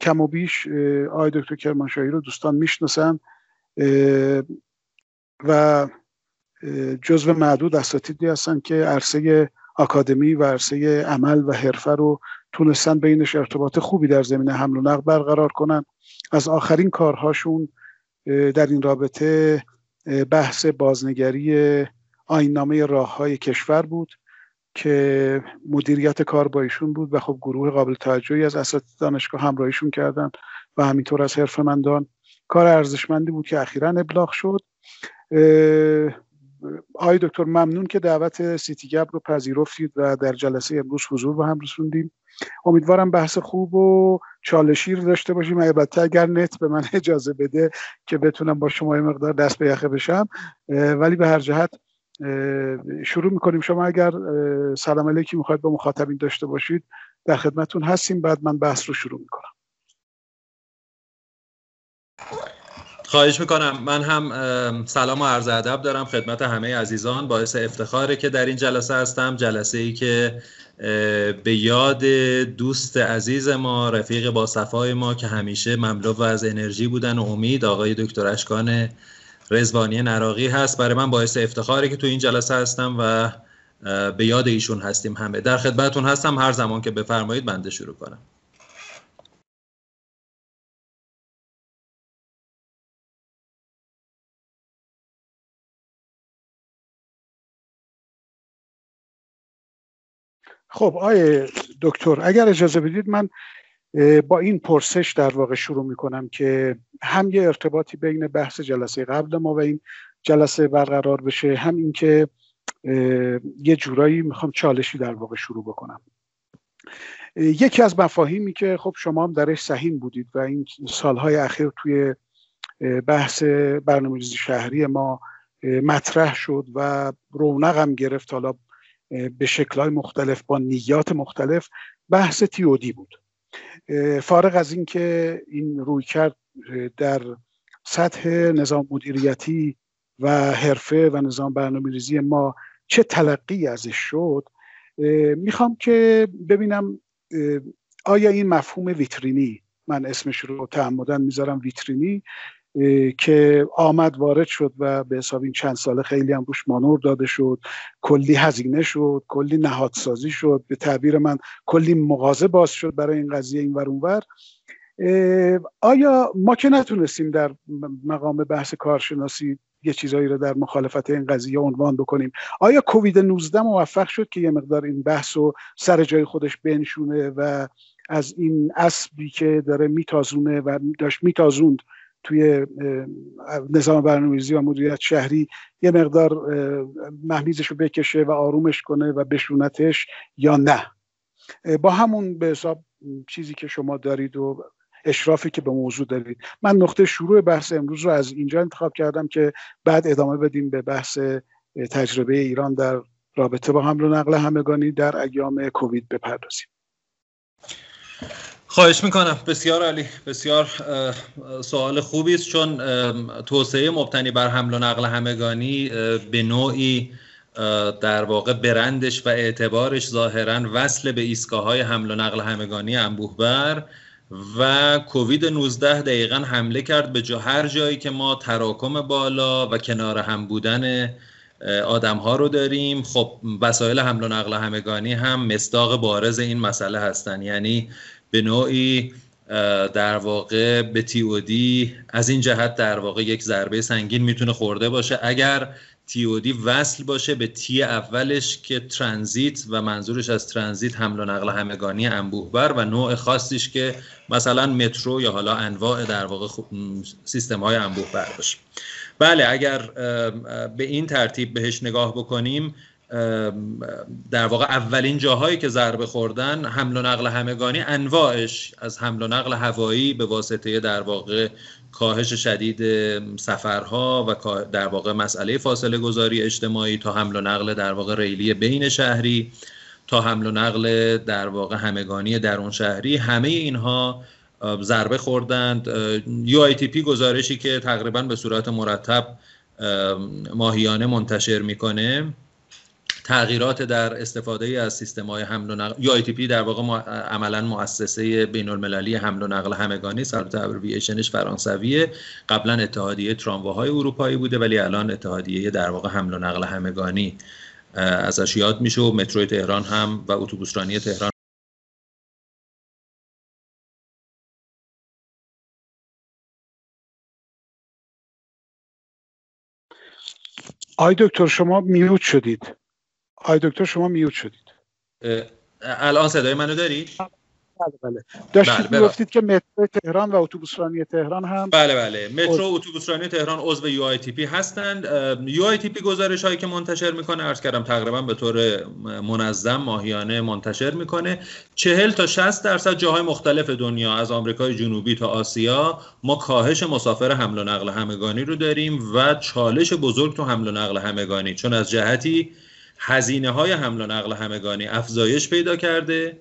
کم و بیش آقای دکتر کرمانشاهی رو دوستان می‌شناسن و جزو معدود اساتیدی هستن که عرصه آکادمی و عرصه عمل و حرفه رو تونستن بینش ارتباط خوبی در زمینه حمل و نقل برقرار کنن. از آخرین کارهاشون در این رابطه بحث بازنگری آینامه راه های کشور بود. که مدیریت کار با ایشون بود و خب گروه قابل توجهی از اساتید دانشگاه همراهیشون کردن و همینطور از حرفمندان کار ارزشمندی بود که اخیرا ابلاغ شد. آقای دکتر ممنون که دعوت سیتی گب رو پذیرفتید و در جلسه امروز حضور به هم رسوندیم. امیدوارم بحث خوب و چالشی رو داشته باشیم. البته اگر نت به من اجازه بده که بتونم با شما مقدار دست به یخه بشم. ولی به هر جهت شروع می‌کنیم. شما اگر سلام علیکی می‌خواید با مخاطبین داشته باشید در خدمتون هستیم. بعد من بحث رو شروع می‌کنم. خواهش می‌کنم. من هم سلام و عرض ادب دارم خدمت همه عزیزان. باعث افتخاره که در این جلسه هستم. جلسه ای که به یاد دوست عزیز ما رفیق با صفای ما که همیشه مملو از انرژی بودن و امید آقای دکتر اشکان رزوانی نراقی هست. برای من باعث افتخاره که تو این جلسه هستم و به یاد ایشون هستیم همه. در خدمتون هستم. هر زمان که بفرمایید بنده شروع کنم. خب آیه دکتر اگر اجازه بدید من با این پرسش در واقع شروع می‌کنم که هم یه ارتباطی بین بحث جلسه قبل ما و این جلسه برقرار بشه هم اینکه یه جورایی می‌خوام چالشی در واقع شروع بکنم. یکی از مفاهیمی که خب شما هم درش سهیم بودید و این سالهای اخیر توی بحث برنامه‌ریزی شهری ما مطرح شد و رونقم گرفت حالا به شکلهای مختلف با نیات مختلف بحث تیودی بود. فارغ از اینکه این روی کرد در سطح نظام مدیریتی و حرفه و نظام برنامه ریزی ما چه تلقی ازش شد می‌خوام که ببینم آیا این مفهوم ویترینی من اسمش رو تعمدن می‌ذارم ویترینی که آمد وارد شد و به حساب این چند ساله خیلی هم روش مانور داده شد. کلی هزینه شد کلی نهادسازی شد. به تعبیر من کلی مغازه باز شد برای این قضیه این ور اونور آیا ما که نتونستیم در مقام بحث کارشناسی یه چیزایی رو در مخالفت این قضیه عنوان بکنیم آیا کووید 19 موفق شد که یه مقدار این بحث رو سر جای خودش بنشونه و از این اسبی که داره میتازونه و داشت میتازوند توی نظام برنامه‌ریزی و مدیریت شهری یه مقدار محمیزش رو بکشه و آرومش کنه و بشونتش یا نه. با همون به حساب چیزی که شما دارید و اشرافی که به موضوع دارید. من نقطه شروع بحث امروز رو از اینجا انتخاب کردم که بعد ادامه بدیم به بحث تجربه ایران در رابطه با حمل و نقل همگانی در ایام کووید بپردازیم. خواهش می‌کنم. بسیار عالی. بسیار سوال خوبی است. چون توسعه مبتنی بر حمل و نقل همگانی به نوعی در واقع برندش و اعتبارش ظاهرا وصل به ایستگاه های حمل و نقل همگانی انبوهبر و کووید 19 دقیقا حمله کرد به جا هر جایی که ما تراکم بالا و کنار هم بودن آدم ها رو داریم. خب وسایل حمل و نقل همگانی هم مصداق بارز این مسئله هستن. یعنی به نوعی در واقع به تی او دی از این جهت در واقع یک ضربه سنگین می‌تونه خورده باشه. اگر تی او دی وصل باشه به تی اولش که ترانزیت و منظورش از ترانزیت حمل و نقل همگانی انبوهبر و نوع خاصیش که مثلا مترو یا حالا انواع در واقع سیستم های انبوهبر باشه. بله اگر به این ترتیب بهش نگاه بکنیم در واقع اولین جاهایی که ضربه خوردن حمل و نقل همگانی انواعش از حمل و نقل هوایی به واسطه در واقع کاهش شدید سفرها و در واقع مسئله فاصله گذاری اجتماعی تا حمل و نقل در واقع ریلی بین شهری تا حمل و نقل در واقع همگانی درون شهری همه اینها ضربه خوردند. UITP گزارشی که تقریبا به صورت مرتب ماهیانه منتشر می‌کنه. تغییرات در استفاده از سیستم های حمل و نقل یا پی در واقع عملا مؤسسه بین المللی حمل و نقل همگانی البته ابریویشنش فرانسویه. قبلا اتحادیه ترامواهای اروپایی بوده ولی الان اتحادیه در واقع حمل و نقل همگانی ازش یاد میشه. و مترو تهران هم و اتوبوسرانی تهران. آقای دکتر شما mute شدید. آقای دکتر شما mute شدید. الان صدای منو داری؟ بله بله. داشتید بله می‌گفتید که مترو تهران و اتوبوسرانی تهران هم بله بله. مترو و اتوبوسرانی تهران عضو یو آی تی پی هستند. یو آی تی پی گزارش هایی که منتشر می‌کنه عرض کردم تقریبا به طور منظم ماهیانه منتشر می‌کنه. 40 تا 60 درصد جاهای مختلف دنیا از آمریکای جنوبی تا آسیا ما کاهش مسافر حمل و نقل همگانی رو داریم و چالش بزرگ تو حمل و نقل همگانی. چون از جهتی هزینه های حمل و نقل همگانی افزایش پیدا کرده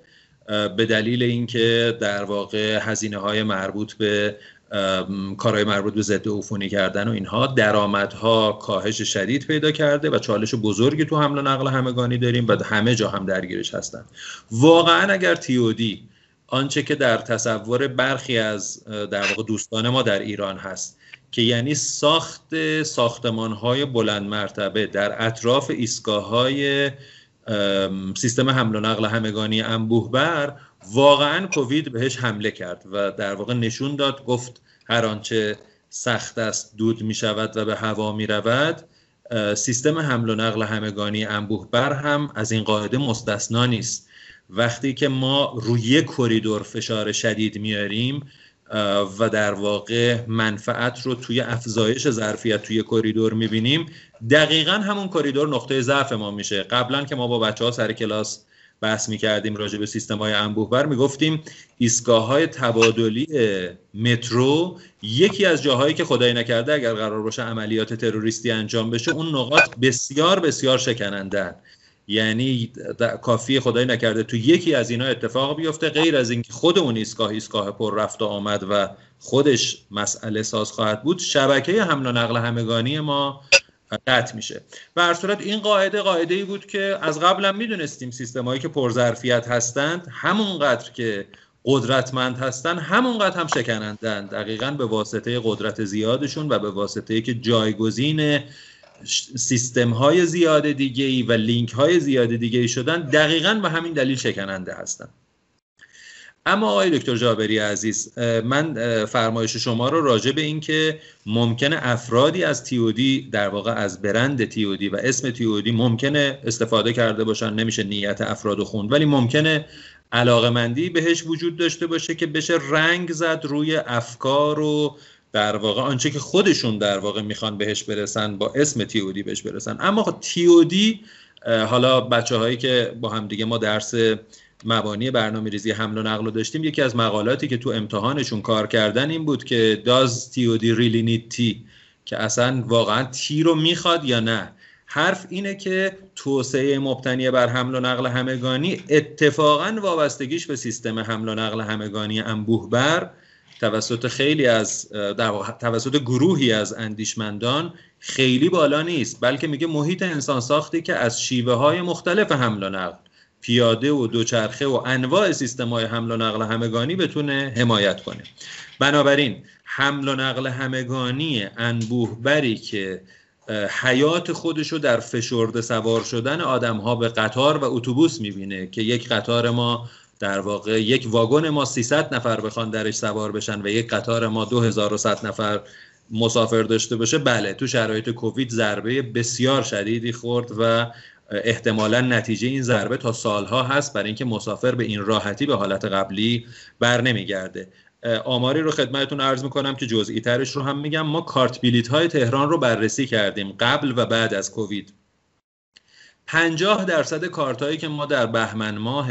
به دلیل اینکه در واقع هزینه های مربوط به کارهای مربوط به ضد عفونی کردن و اینها درآمدها کاهش شدید پیدا کرده و چالش بزرگی تو حمل و نقل همگانی داریم و همه جا هم درگیرش هستن. واقعا اگر تیودی آنچه که در تصور برخی از در واقع دوستان ما در ایران هست که یعنی ساخت ساختمان های بلند مرتبه در اطراف ایستگاه های سیستم حمل و نقل همگانی انبوه بر واقعا کووید بهش حمله کرد و در واقع نشون داد گفت هر آنچه سخت است دود می شود و به هوا می رود سیستم حمل و نقل همگانی انبوه بر هم از این قاعده مستثنا نیست. وقتی که ما روی کریدور فشار شدید میاریم و در واقع منفعت رو توی افزایش ظرفیت توی کریدور می‌بینیم. دقیقا همون کریدور نقطه ضعف ما میشه. قبلا که ما با بچه ها سر کلاس بحث می‌کردیم راجع به سیستم های انبوه بر می‌گفتیم ایستگاه های تبادلی مترو یکی از جاهایی که خدای نکرده اگر قرار باشه عملیات تروریستی انجام بشه اون نقاط بسیار بسیار شکنندن یعنی کافی خدای نکرده. تو یکی از اینا اتفاق بیفته غیر از اینکه خود اون ایستگاه ایستگاه پر رفت و آمد و خودش مسئله ساز خواهد بود شبکه حمل و نقل همگانی ما قطع میشه. و هر صورت این قاعده قاعده ای بود که از قبل هم می‌دونستیم سیستم هایی که پرظرفیت هستند همونقدر که قدرتمند هستند همونقدر هم شکنندند دقیقا به واسطه قدرت زیادشون و به واسطه که جایگزین سیستم های زیاد دیگه ای و لینک های زیاد دیگه ای شدن دقیقا به همین دلیل شکننده هستن. اما آقای دکتر جابری عزیز من فرمایش شما رو راجع به این که ممکنه افرادی از تیودی در واقع از برند تیودی و اسم تیودی ممکنه استفاده کرده باشن نمیشه نیت افراد خوند ولی ممکنه علاقه مندی بهش وجود داشته باشه که بشه رنگ زد روی افکار و در واقع آنچه که خودشون در واقع می‌خوان بهش برسن با اسم تیودی بهش برسن. اما خب تیودی حالا بچه هایی که با هم دیگه ما درس مبانی برنامه ریزی حمل و نقل رو داشتیم یکی از مقالاتی که تو امتحانشون کار کردن این بود که داز تیودی ریلی نید تی که اصلا واقعا تی رو می‌خواد یا نه. حرف اینه که توسعه مبتنی بر حمل و نقل همگانی اتفاقا وابستگیش به سیستم حمل و نقل همگانی انبوه بر توسط خیلی از توسط گروهی از اندیشمندان خیلی بالا نیست بلکه میگه محیط انسان ساختی که از شیوه های مختلف حمل و نقل پیاده و دوچرخه و انواع سیستم های حمل و نقل همگانی بتونه حمایت کنه. بنابراین حمل و نقل همگانی انبوه بری که حیات خودش رو در فشرده سوار شدن آدم ها به قطار و اتوبوس می‌بینه که یک قطار ما در واقع یک واگن ما 300 نفر بخوان درش سوار بشن و یک قطار ما 2100 نفر مسافر داشته باشه بله تو شرایط کووید ضربه بسیار شدیدی خورد و احتمالا نتیجه این ضربه تا سالها هست برای اینکه مسافر به این راحتی به حالت قبلی بر نمیگرده. آماری رو خدمتتون عرض می‌کنم که جزئی ترش رو هم میگم. ما کارت بلیت های تهران رو بررسی کردیم قبل و بعد از کووید. 50 درصد کارت هایی که ما در بهمن ماه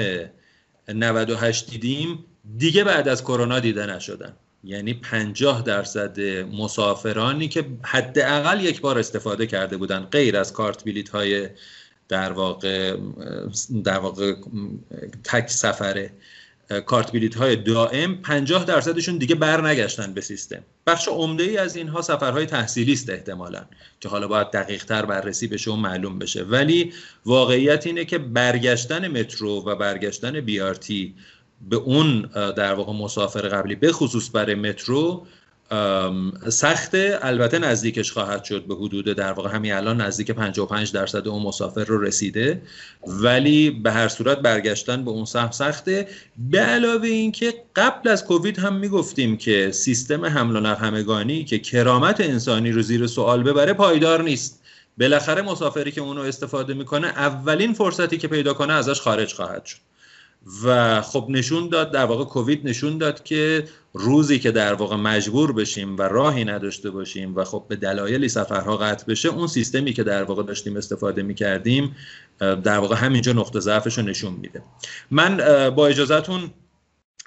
98 دیدیم دیگه بعد از کرونا دیده نشدن. یعنی 50 درصد مسافرانی که حداقل یک بار استفاده کرده بودن غیر از کارت بلیت های در واقع در واقع تک سفره. کارت بلیت های دائم 50 درصدشون دیگه برنگشتن به سیستم. بخش عمده ای از اینها سفرهای تحصیلی است احتمالا که حالا باید دقیق تر بررسی بشه و معلوم بشه. ولی واقعیت اینه که برگشتن مترو و برگشتن بیارتی به اون در واقع مسافر قبلی به خصوص برای مترو سخته. البته نزدیکش خواهد شد به حدود در واقع همین الان نزدیک 55 درصد اون مسافر رو رسیده. ولی به هر صورت برگشتن به اون سهم سخته. به علاوه اینکه قبل از کووید هم می‌گفتیم که سیستم حمل و نقل همگانی که کرامت انسانی رو زیر سوال ببره پایدار نیست. بالاخره مسافری که اونو استفاده می‌کنه اولین فرصتی که پیدا کنه ازش خارج خواهد شد. و خب نشون داد در واقع کووید نشون داد که روزی که در واقع مجبور بشیم و راهی نداشته باشیم و خب به دلایلی سفرها قطع بشه اون سیستمی که در واقع داشتیم استفاده می کردیم در واقع همینجا نقطه ضعفش رو نشون میده. من با اجازهتون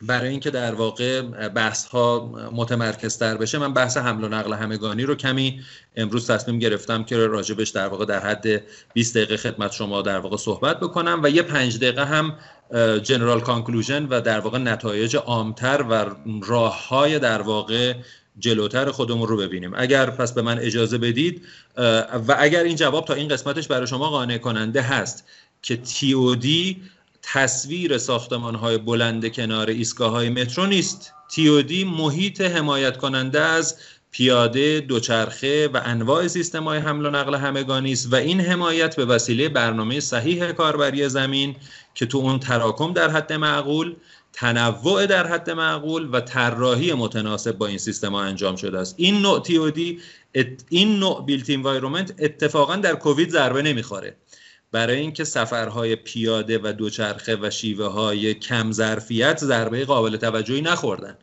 برای اینکه در واقع بحث ها متمرکز تر بشه من بحث حمل و نقل همگانی رو کمی امروز تصمیم گرفتم که راجبش در واقع در حد 20 دقیقه خدمت شما در واقع صحبت بکنم و یه پنج دقیقه هم جنرال کانکلوژن و در واقع نتایج عامتر و راه های در واقع جلوتر خودمون رو ببینیم. اگر پس به من اجازه بدید و اگر این جواب تا این قسمتش برای شما قانع کننده هست که دی تصویر ساختمان های بلند کنار ایستگاه های مترو نیست. دی محیط حمایت کننده از پیاده، دوچرخه و انواع سیستم های حمل و نقل همگانی است و این حمایت به وسیله برنامه صحیح کاربری زمین که تو اون تراکم در حد معقول تنوع در حد معقول و طراحی متناسب با این سیستم ها انجام شده است. این نوع تیودی این نوع بیلت انوایرومنت اتفاقا در کووید ضربه نمی‌خوره. برای اینکه سفرهای پیاده و دوچرخه و شیوه های کم ظرفیت ضربه قابل توجهی نخوردن.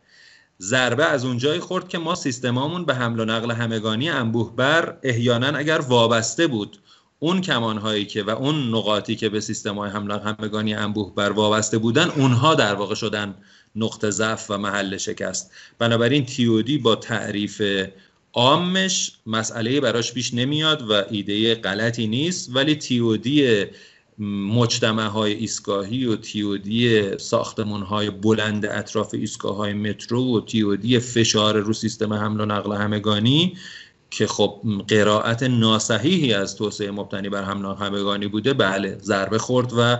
ضربه از اونجایی خورد که ما سیستمامون به حمل و نقل همگانی انبوه بر احیانا اگر وابسته بود اون کمانهایی که و اون نقاطی که به سیستم های حمل همگانی انبوه بر وابسته بودن اونها در واقع شدن نقطه ضعف و محل شکست. بنابراین تیودی با تعریف عامش مسئله براش پیش نمیاد و ایده غلطی نیست ولی تیودی مجتمع های ایستگاهی و تیودی ساختمون های بلند اطراف ایستگاه های مترو و تیودی فشار رو سیستم حمل و نقل همگانی که خب قرائت ناسحیحی از توسعه مبتنی بر حمل و همگانی بوده بله ضربه خورد و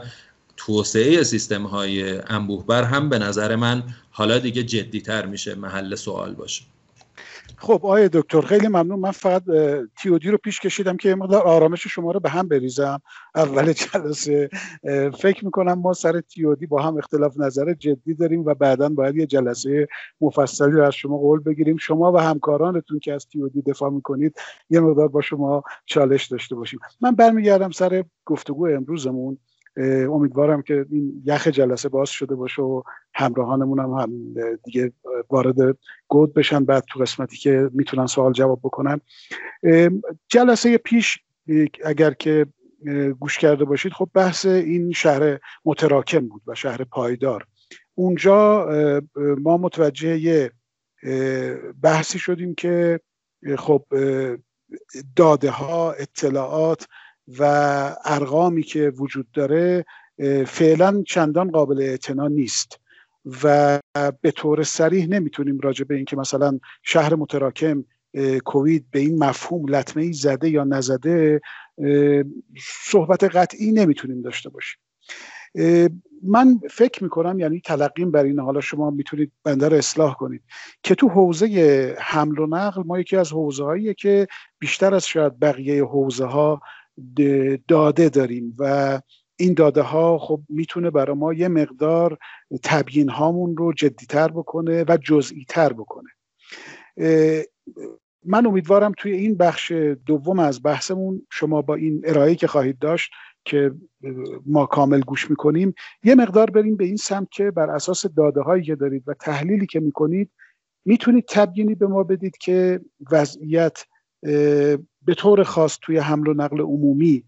توسعه سیستم های انبوه بر هم به نظر من حالا دیگه جدیتر میشه محل سوال باشه. خب آقای دکتر خیلی ممنون. من فقط تیودی رو پیش کشیدم که مقدار آرامش شما رو به هم بریزم. اول جلسه فکر می‌کنم ما سر تیودی با هم اختلاف نظر جدی داریم و بعدا باید یه جلسه مفصلی رو از شما قول بگیریم. شما و همکارانتون که از تیودی دفاع می‌کنید یه مقدار با شما چالش داشته باشیم. من برمیگردم سر گفتگو امروزمون. امیدوارم که این یخ جلسه باز شده باشه و همراهانمون هم, هم دیگه وارد گود بشن بعد تو قسمتی که می‌تونن سوال جواب بکنن. جلسه پیش اگر که گوش کرده باشید خب بحث این شهر متراکم بود و شهر پایدار. اونجا ما متوجه یه بحثی شدیم که خب داده ها اطلاعات و ارقامی که وجود داره فعلا چندان قابل اعتنا نیست و به طور سریح نمی‌تونیم راجع به اینکه مثلا شهر متراکم کووید به این مفهوم لطمه ای زده یا نزده صحبت قطعی نمی‌تونیم داشته باشیم. من فکر می‌کنم یعنی تلقیم بر این حالا شما می‌تونید بنده رو اصلاح کنید که تو حوزه حمل و نقل ما یکی از حوزه که بیشتر از شاید بقیه حوزه ها داده داریم و این داده ها خب می‌تونه برای ما یه مقدار تبیین هامون رو جدیتر بکنه و جزئی تر بکنه من امیدوارم توی این بخش دوم از بحثمون شما با این ارائه که خواهید داشت که ما کامل گوش می‌کنیم یه مقدار بریم به این سمت که بر اساس داده هایی که دارید و تحلیلی که می‌کنید می‌تونید تبیینی به ما بدید که وضعیت به طور خاص توی حمل و نقل عمومی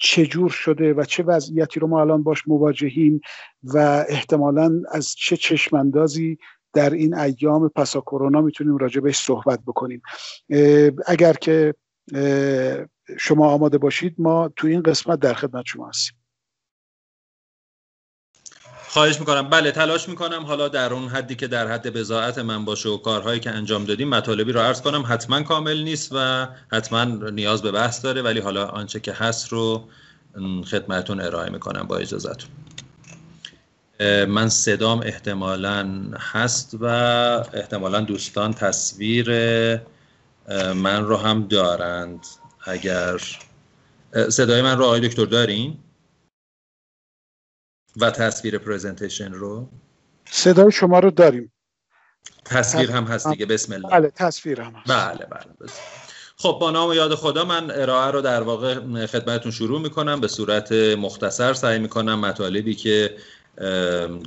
چجور شده و چه وضعیتی رو ما الان باش مواجهیم و احتمالا از چه چشماندازی در این ایام پسا کرونا می‌تونیم راجع بهش صحبت بکنیم. اگر که شما آماده باشید ما تو این قسمت در خدمت شما هستیم. خواهش می‌کنم. بله تلاش می‌کنم. حالا در اون حدی که در حد بزاعت من باشه و کارهایی که انجام دادیم مطالبی رو عرض کنم. حتما کامل نیست و حتما نیاز به بحث داره ولی حالا آنچه که هست رو خدمتون ارائه می‌کنم با اجازتون من صدام احتمالا هست و احتمالا دوستان تصویر من رو هم دارند. اگر صدای من رو آقای دکتر دارین؟ و تصویر پریزنتیشن رو؟ صدای شما رو داریم. تصویر هم هست دیگه بسم الله. بله تصویر هم هست. بله بله خب با نام یاد خدا من ارائه رو در واقع خدمتتون شروع می‌کنم. به صورت مختصر سعی می‌کنم مطالبی که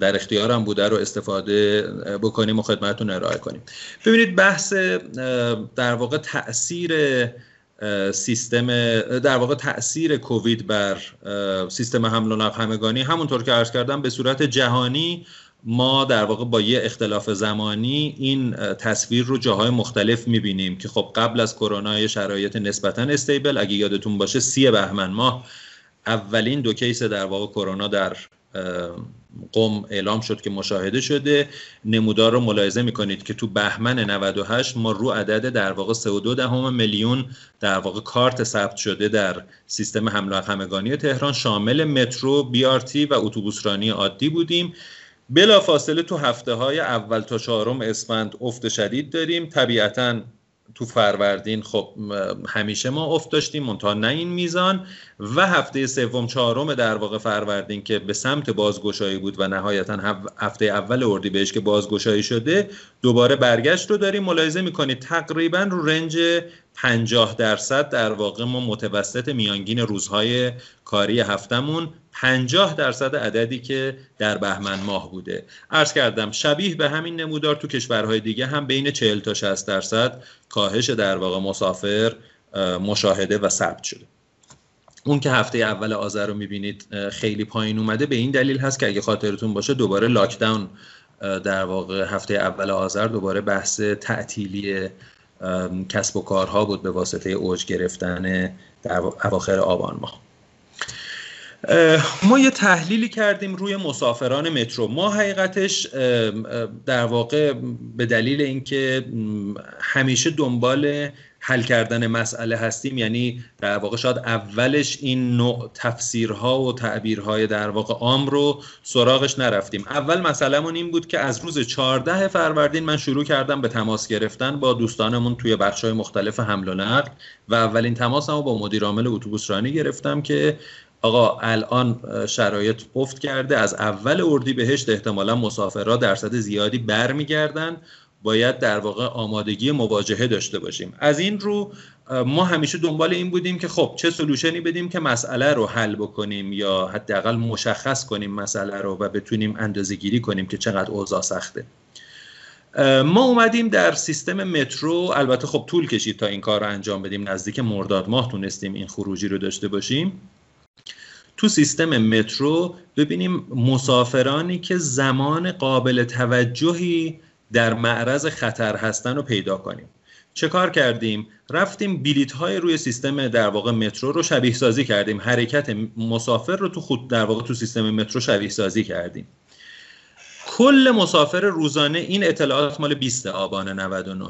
در اختیارم بوده رو استفاده بکنیم و خدمتتون ارائه کنیم. ببینید بحث در واقع تاثیر سیستم در واقع تاثیر کووید بر سیستم حمل و نقل همگانی. همونطور که عرض کردم به صورت جهانی ما در واقع با یه اختلاف زمانی این تصویر رو جاهای مختلف می‌بینیم که خب قبل از کرونا شرایط نسبتا استیبل. اگه یادتون باشه سی بهمن ماه اولین دو کیس در واقع کرونا در قم اعلام شد که مشاهده شده. نمودار رو ملاحظه می‌کنید که تو بهمن 98 ما رو عدد در واقع 3.2 دهم میلیون در واقع کارت ثبت شده در سیستم حمل همگانی تهران. شامل مترو بیارتی و اتوبوسرانی عادی بودیم. بلا فاصله تو هفته های اول تا چهارم اسفند افت شدید داریم. طبیعتا تو فروردین خب همیشه ما افت داشتیم منتها نه این میزان. و هفته سوم چهارم در واقع فروردین که به سمت بازگشایی بود و نهایتا هفته اول اردیبهشت که بازگشایی شده دوباره برگشت رو داریم. ملاحظه می‌کنید تقریبا رو رنج 50 درصد در واقع ما متوسط میانگین روزهای کاری هفتمون 50 درصد عددی که در بهمن ماه بوده. عرض کردم شبیه به همین نمودار تو کشورهای دیگه هم بین 40 تا 60 درصد کاهش در واقع مسافر مشاهده و ثبت شده. اون که هفته اول آذر رو می‌بینید خیلی پایین اومده. به این دلیل هست که اگه خاطرتون باشه دوباره لاکداون در واقع هفته اول آذر دوباره بحث تعطیلی کسب و کارها بود به واسطه اوج گرفتن در اواخر آبان ماه. ما یه تحلیلی کردیم روی مسافران مترو. ما حقیقتش در واقع به دلیل اینکه همیشه دنبال حل کردن مسئله هستیم یعنی در واقع شاید اولش این نوع تفسیرها و تعبیرهای در واقع عام رو سراغش نرفتیم. اول مسئلهمون این بود که از روز 14 فروردین من شروع کردم به تماس گرفتن با دوستانمون توی بخشهای مختلف حمل و نقل و اولین تماسم رو با مدیر عامل اتوبوس رانی گرفتم که آقا الان شرایط افت کرده از اول اردی بهشت احتمالا مسافرها درصد زیادی برمیگردن. باید در واقع آمادگی مواجهه داشته باشیم. از این رو ما همیشه دنبال این بودیم که خب چه سلوشنی بدیم که مسئله رو حل بکنیم یا حداقل مشخص کنیم مسئله رو و بتونیم اندازه گیری کنیم که چقدر اوضاع سخته. ما اومدیم در سیستم مترو. البته خب طول کشید تا این کار رو انجام بدیم. نزدیک مرداد ماه تونستیم این خروجی رو داشته باشیم. تو سیستم مترو ببینیم مسافرانی که زمان قابل توجهی در معرض خطر هستن رو پیدا کنیم. چه کار کردیم؟ رفتیم بلیت های روی سیستم در واقع مترو رو شبیه سازی کردیم. حرکت مسافر رو تو خود در واقع تو سیستم مترو شبیه سازی کردیم. کل مسافر روزانه این اطلاعات مال 20 آبان 99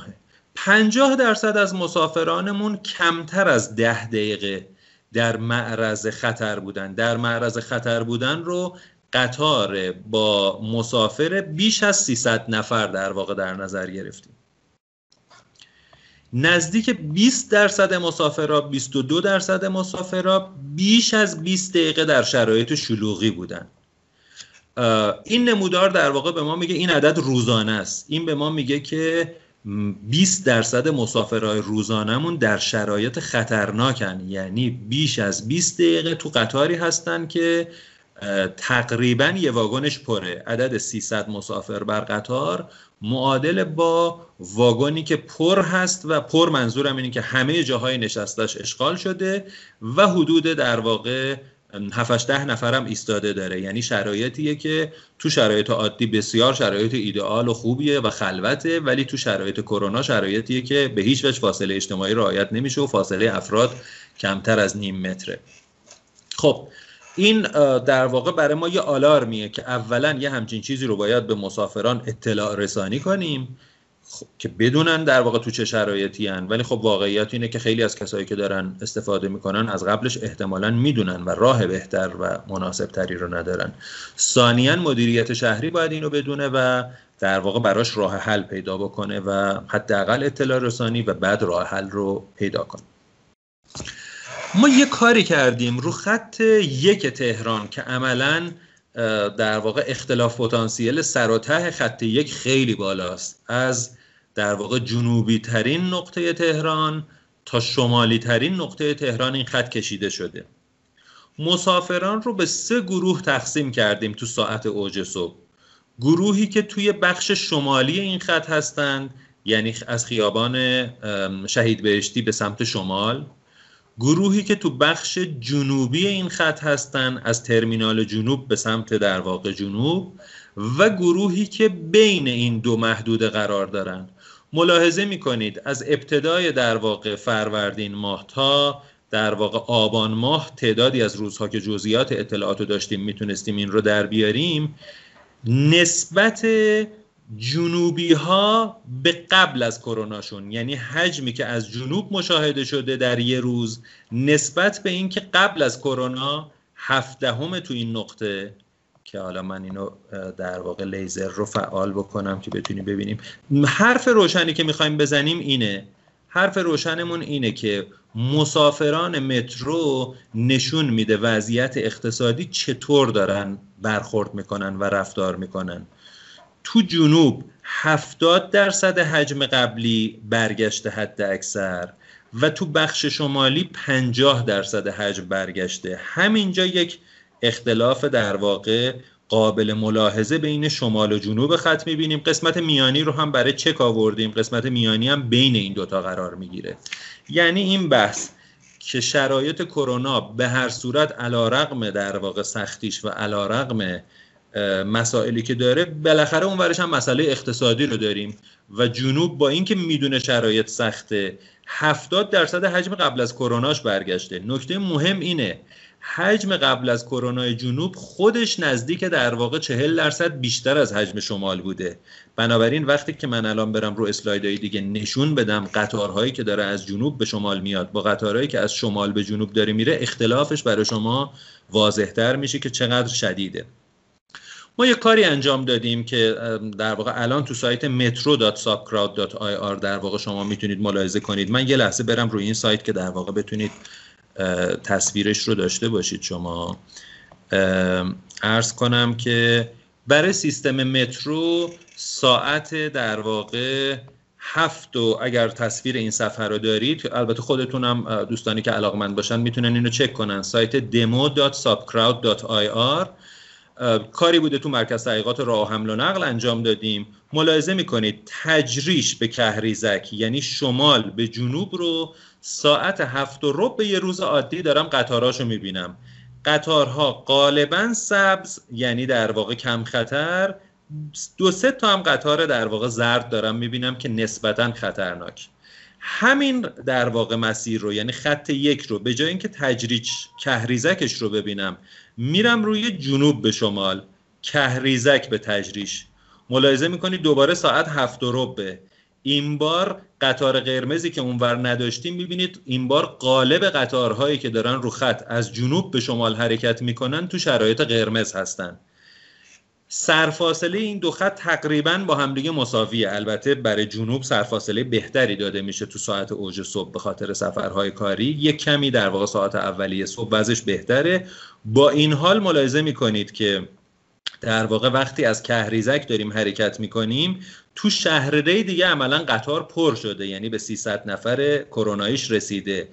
50 درصد از مسافرانمون کمتر از 10 دقیقه در معرض خطر بودن. در معرض خطر بودن رو قطار با مسافر بیش از 300 نفر در واقع در نظر گرفتیم. نزدیک 20 درصد مسافرها 22 درصد مسافرها بیش از 20 دقیقه در شرایط شلوغی بودن. این نمودار در واقع به ما میگه این عدد روزانه است. این به ما میگه که 20 درصد مسافرهای روزانمون در شرایط خطرناکن. یعنی بیش از 20 دقیقه تو قطاری هستن که تقریبا یه واگنش پره. عدد 300 مسافر بر قطار. معادل با واگنی که پر هست و پر منظورم اینه که همه جاهای نشستش اشغال شده و حدود در واقع 7 ده نفرم ایستاده داره. یعنی شرایطیه که تو شرایط عادی بسیار شرایط ایدئال و خوبیه و خلوته ولی تو شرایط کرونا شرایطیه که به هیچ وجه فاصله اجتماعی رعایت نمیشه و فاصله افراد کمتر از نیم متره. خب این در واقع برای ما یه آلارمیه که اولا یه همچین چیزی رو باید به مسافران اطلاع رسانی کنیم خب، که بدونن در واقع تو چه شرایطی هن. ولی خب واقعیت اینه که خیلی از کسایی که دارن استفاده می‌کنن از قبلش احتمالا می‌دونن و راه بهتر و مناسب تری رو ندارن ثانیا مدیریت شهری باید اینو بدونه و در واقع براش راه حل پیدا بکنه و حداقل اطلاع رسانی و بعد راه حل رو پیدا کنه ما یه کاری کردیم رو خط یک تهران که عملا در واقع اختلاف پتانسیل سر و ته خط یک خیلی بالاست. از در واقع جنوبی ترین نقطه تهران تا شمالی ترین نقطه تهران این خط کشیده شده. مسافران رو به سه گروه تقسیم کردیم تو ساعت اوج صبح. گروهی که توی بخش شمالی این خط هستند یعنی از خیابان شهید بهشتی به سمت شمال. گروهی که تو بخش جنوبی این خط هستند از ترمینال جنوب به سمت در واقع جنوب و گروهی که بین این دو محدوده قرار دارند ملاحظه می کنید از ابتدای در واقع فروردین ماه تا در واقع آبان ماه تعدادی از روزها که جزئیات اطلاعات داشتیم می‌تونستیم این رو در بیاریم نسبت جنوبی ها به قبل از کروناشون یعنی حجمی که از جنوب مشاهده شده در یه روز نسبت به اینکه قبل از کرونا هفدهم تو این نقطه که حالا من اینو در واقع لیزر رو فعال بکنم که بتونیم ببینیم. حرف روشنی که می‌خوایم بزنیم اینه حرف روشنمون اینه که مسافران مترو نشون میده وضعیت اقتصادی چطور دارن برخورد می‌کنن و رفتار می‌کنن. تو جنوب 70 درصد حجم قبلی برگشته حد اکثر و تو بخش شمالی 50 درصد حجم برگشته. همینجا یک اختلاف در واقع قابل ملاحظه بین شمال و جنوب خط می‌بینیم. قسمت میانی رو هم برای چک آوردیم. قسمت میانی هم بین این دوتا قرار می‌گیره. یعنی این بحث که شرایط کرونا به هر صورت علا رقم در واقع سختیش و علا رقم مسائلی که داره بالاخره اون ورش هم مسئله اقتصادی رو داریم. و جنوب با اینکه می‌دونه شرایط سخته 70 درصد حجم قبل از کروناش برگشته. نکته مهم اینه حجم قبل از کرونا جنوب خودش نزدیک در واقع 40 درصد بیشتر از حجم شمال بوده. بنابراین وقتی که من الان برم رو اسلایدهای دیگه نشون بدم قطارهایی که داره از جنوب به شمال میاد با قطارهایی که از شمال به جنوب داره میره اختلافش برای شما واضحتر میشه که چقدر شدیده. ما یه کاری انجام دادیم که در واقع الان تو سایت metro.subcrowd.ir در واقع شما می‌تونید ملاحظه کنید. من یه لحظه برم روی این سایت که در واقع بتونید تصویرش رو داشته باشید شما. ارز کنم که برای سیستم مترو ساعت در واقع هفت و اگر تصویر این صفحه رو دارید البته خودتونم دوستانی که علاقمند باشن می‌تونن اینو چک کنن. سایت demo.subcrowd.ir کاری بوده تو مرکز تحقیقات راه حمل و نقل انجام دادیم. ملاحظه می‌کنید تجریش به کهریزک یعنی شمال به جنوب رو ساعت هفت و رب به یه روز عادی دارم قطاراشو می‌بینم. قطارها غالبا سبز یعنی در واقع کم خطر. دو سه تا هم قطار در واقع زرد دارم می‌بینم که نسبتا خطرناک. همین در واقع مسیر رو یعنی خط یک رو به جای اینکه تجریج کهریزکش رو ببینم میرم روی جنوب به شمال. کهریزک به تجریش. ملاحظه می‌کنید دوباره ساعت هفت و ربه این بار قطار قرمزی که اونور نداشتیم می‌بینید این بار قالب قطارهایی که دارن رو خط از جنوب به شمال حرکت می‌کنن تو شرایط قرمز هستن. سرفاصله این دو خط تقریبا با همدیگه مساویه. البته برای جنوب سرفاصله بهتری داده میشه تو ساعت اوج صبح به خاطر سفرهای کاری. یک کمی در واقع ساعت اولیه صبح وضعش بهتره. با این حال ملاحظه می‌کنید که در واقع وقتی از کهریزک داریم حرکت می‌کنیم تو شهرره دیگه عملا قطار پر شده یعنی به 300 نفر کروناییش رسیده.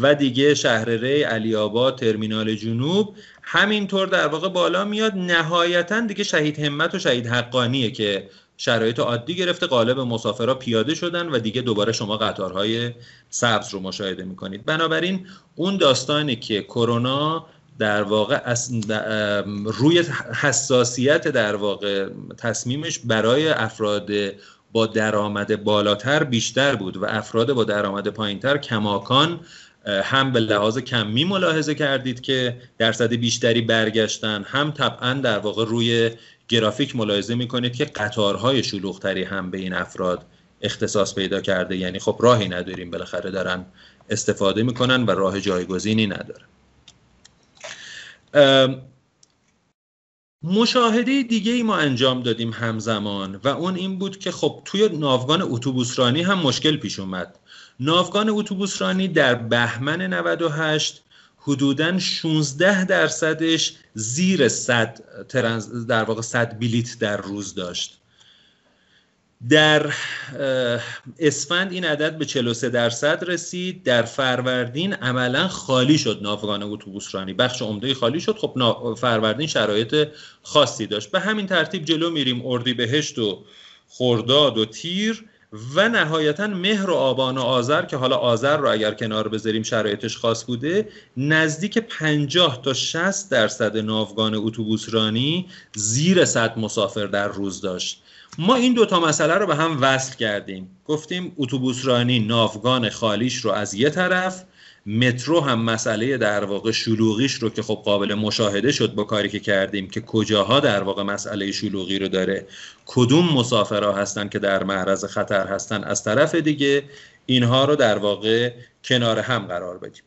و دیگه شهرره علی ترمینال جنوب همینطور در واقع بالا میاد. نهایتا دیگه شهید همت و شهید حقانیه که شرایط عادی گرفته. قالب مسافرها پیاده شدن و دیگه دوباره شما قطارهای سبز رو مشاهده می‌کنید. بنابراین اون داستانی که کرونا در واقع روی حساسیت در واقع تصمیمش برای افراد با درآمد بالاتر بیشتر بود و افراد با درآمد پایینتر کماکان هم به لحاظ کمی ملاحظه کردید که درصد بیشتری برگشتن هم طبعا در واقع روی گرافیک ملاحظه می‌کنید که قطارهای شلوغتری هم به این افراد اختصاص پیدا کرده. یعنی خب راهی نداریم بالاخره دارن استفاده می‌کنن و راه جایگزینی نداره مشاهده دیگه ای ما انجام دادیم همزمان و اون این بود که خب توی ناوگان اتوبوسرانی هم مشکل پیش اومد. ناوگان اتوبوسرانی در بهمن 98 حدودا 16 درصدش زیر 100 ترنز در واقع 100 بلیت در روز داشت. در اسفند این عدد به 43 درصد رسید. در فروردین عملا خالی شد ناوگان اتوبوس رانی بخش عمده خالی شد. خب فروردین شرایط خاصی داشت. به همین ترتیب جلو میریم. اردیبهشت و خرداد و تیر. و نهایتا مهر و آبان و آذر که حالا آذر رو اگر کنار بذاریم شرایطش خاص بوده نزدیک 50 تا 60 درصد ناوگان اتوبوس رانی زیر 100 مسافر در روز داشت. ما این دوتا مسئله رو به هم وصل کردیم. گفتیم اتوبوس رانی ناوگان خالیش رو از یه طرف مترو هم مسئله در واقع شلوغیش رو که خب قابل مشاهده شد با کاری که کردیم که کجاها در واقع مسئله شلوغی رو داره. کدوم مسافرها هستن که در معرض خطر هستن؟ از طرف دیگه اینها رو در واقع کنار هم قرار بدیم.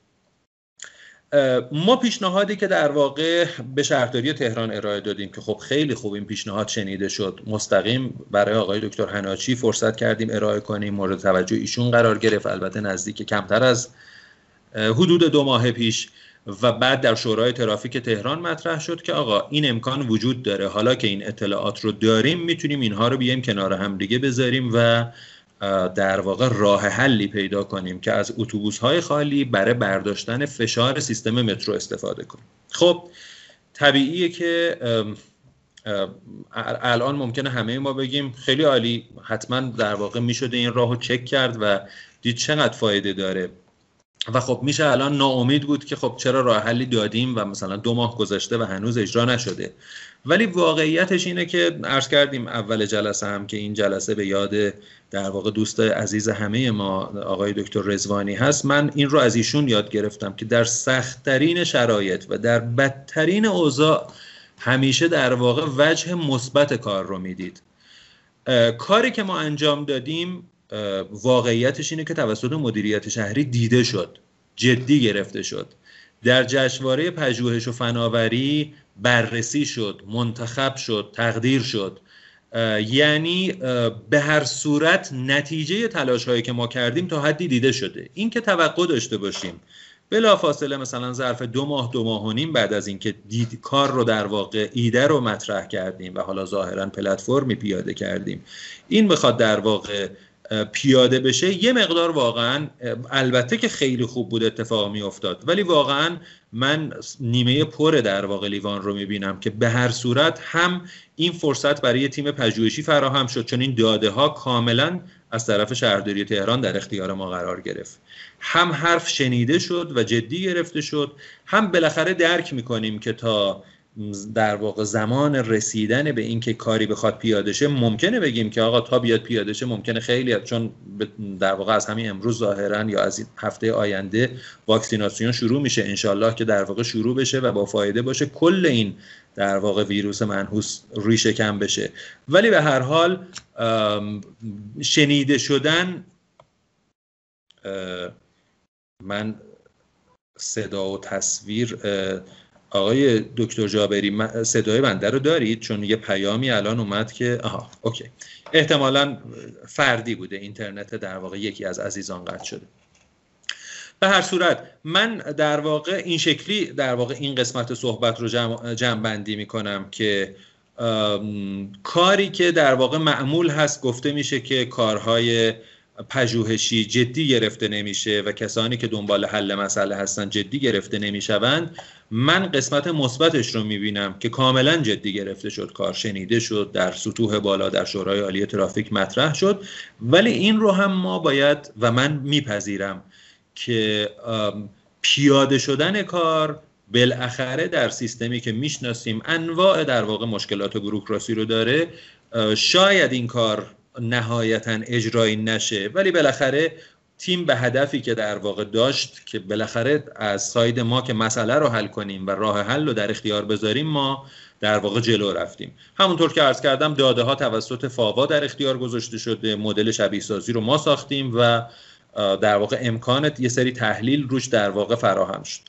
ما پیشنهادی که در واقع به شهرداری تهران ارائه دادیم که خب خیلی خوب این پیشنهاد شنیده شد. مستقیم برای آقای دکتر هناچی فرصت کردیم ارائه کنیم مورد توجه ایشون قرار گرفت. البته نزدیک کمتر از حدود دو ماه پیش و بعد در شورای ترافیک تهران مطرح شد که آقا این امکان وجود داره. حالا که این اطلاعات رو داریم می‌تونیم اینها رو بیایم کنار هم دیگه بذاریم و در واقع راه حلی پیدا کنیم که از اتوبوس های خالی برای برداشتن فشار سیستم مترو استفاده کنیم. خب طبیعیه که الان ممکنه همه ما بگیم خیلی عالی حتما در واقع می‌شده این راهو چک کرد و دید چقدر فایده داره. و خب میشه الان ناامید بود که خب چرا راه حلی دادیم و مثلا دو ماه گذشته و هنوز اجرا نشده. ولی واقعیتش اینه که عرض کردیم اول جلسه هم که این جلسه به یاد در واقع دوست عزیز همه ما آقای دکتر رزوانی هست. من این رو از ایشون یاد گرفتم که در سختترین شرایط و در بدترین اوضاع همیشه در واقع وجه مثبت کار رو می‌دید. کاری که ما انجام دادیم واقعیتش اینه که توسط مدیریت شهری دیده شد جدی گرفته شد. در جشنواره پژوهش و فناوری بررسی شد منتخب شد تقدیر شد. یعنی به هر صورت نتیجه تلاش هایی که ما کردیم تا حدی دیده شده. این که توقع داشته باشیم. بلا فاصله مثلا ظرف دو ماه دو ماه و نیم بعد از اینکه دید کار رو در واقع ایده رو مطرح کردیم و حالا ظاهرا پلتفرمی پیاده کردیم. این بخواد در واقع پیاده بشه یه مقدار واقعا البته که خیلی خوب بود اتفاق می افتاد ولی واقعا من نیمه پر در واقع لیوان رو می‌بینم که به هر صورت هم این فرصت برای تیم پژوهشی فراهم شد چون این داده ها کاملا از طرف شهرداری تهران در اختیار ما قرار گرفت. هم حرف شنیده شد و جدی گرفته شد هم بالاخره درک می‌کنیم که تا در واقع زمان رسیدن به اینکه کاری بخواد پیاده شه ممکنه بگیم که آقا تا بیاد پیاده شه ممکنه خیلی چون در واقع از همین امروز ظاهرا یا از هفته آینده واکسیناسیون شروع میشه انشالله که در واقع شروع بشه و با فایده باشه کل این در واقع ویروس منحوس ریشه کم بشه. ولی به هر حال شنیده شدن من صدا و تصویر آقای دکتر جابری صدای بنده رو دارید؟ چون یه پیامی الان اومد که آها اوکی. احتمالا فردی بوده اینترنت در واقع یکی از عزیزان قطع شده. به هر صورت من در واقع این شکلی در واقع این قسمت صحبت رو جمع, جمع بندی می کنم که کاری که در واقع معمول هست گفته میشه که کارهای پژوهشی جدی گرفته نمیشه و کسانی که دنبال حل مسئله هستن جدی گرفته نمی‌شوند من قسمت مثبتش رو می‌بینم که کاملا جدی گرفته شد کار شنیده شد در سطوح بالا در شورای عالی ترافیک مطرح شد. ولی این رو هم ما باید و من میپذیرم که پیاده شدن کار بالاخره در سیستمی که می‌شناسیم انواع در واقع مشکلات بروکراسی رو داره. شاید این کار نهایتا اجرایی نشه. ولی بالاخره تیم به هدفی که در واقع داشت که بالاخره از ساید ما که مسئله رو حل کنیم و راه حل رو در اختیار بذاریم ما در واقع جلو رفتیم. همونطور که عرض کردم داده ها توسط فاوا در اختیار گذاشته شده. مدل شبیه سازی رو ما ساختیم و در واقع امکانت یه سری تحلیل روش در واقع فراهم شد.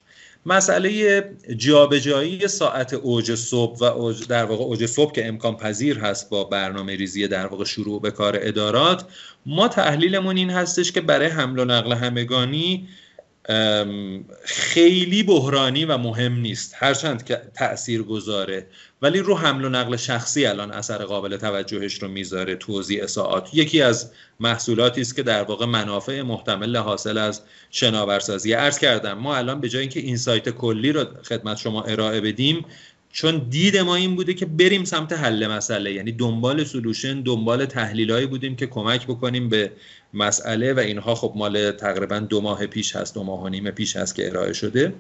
مسئله جابجایی ساعت اوج صبح و اوج در واقع اوج صبح که امکان پذیر هست با برنامه ریزی در واقع شروع به کار ادارات ما تحلیلمون این هستش که برای حمل و نقل همگانی خیلی بحرانی و مهم نیست. هرچند که تأثیر گذاره. ولی رو حمل و نقل شخصی الان اثر قابل توجهش رو می‌ذاره توضیح ساعت یکی از محصولاتی است که در واقع منافع محتمل حاصل از شناورسازی. عرض کردم ما الان به جای اینکه این سایت کلی رو خدمت شما ارائه بدیم چون دید ما این بوده که بریم سمت حل مسئله. یعنی دنبال سلوشن دنبال تحلیلایی بودیم که کمک بکنیم به مسئله و اینها خب مال تقریبا دو ماه پیش هست دو ماه و نیم پیش هست که ارائه شده.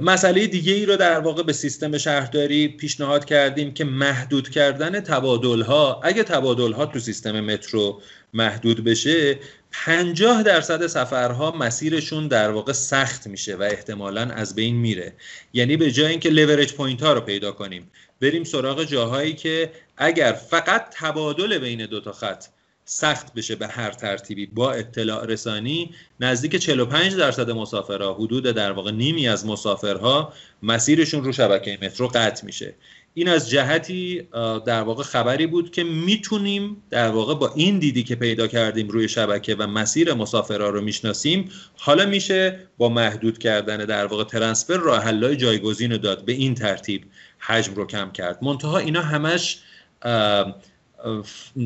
مسئله دیگه ای رو در واقع به سیستم شهرداری پیشنهاد کردیم که محدود کردن تبادل ها اگه تبادل ها تو سیستم مترو محدود بشه 50 درصد سفرها مسیرشون در واقع سخت میشه و احتمالا از بین میره. یعنی به جای اینکه leverage point ها رو پیدا کنیم بریم سراغ جاهایی که اگر فقط تبادل بین دو تا خط سخت بشه به هر ترتیبی. با اطلاع رسانی نزدیک 45 درصد مسافرها حدود در واقع نیمی از مسافرها مسیرشون رو شبکه مترو قطع میشه. این از جهتی در واقع خبری بود که می‌تونیم در واقع با این دیدی که پیدا کردیم روی شبکه و مسیر مسافرها رو می‌شناسیم حالا میشه با محدود کردن در واقع ترنسفر راه حلای جایگزین رو داد. به این ترتیب حجم رو کم کرد. منتها اینا همش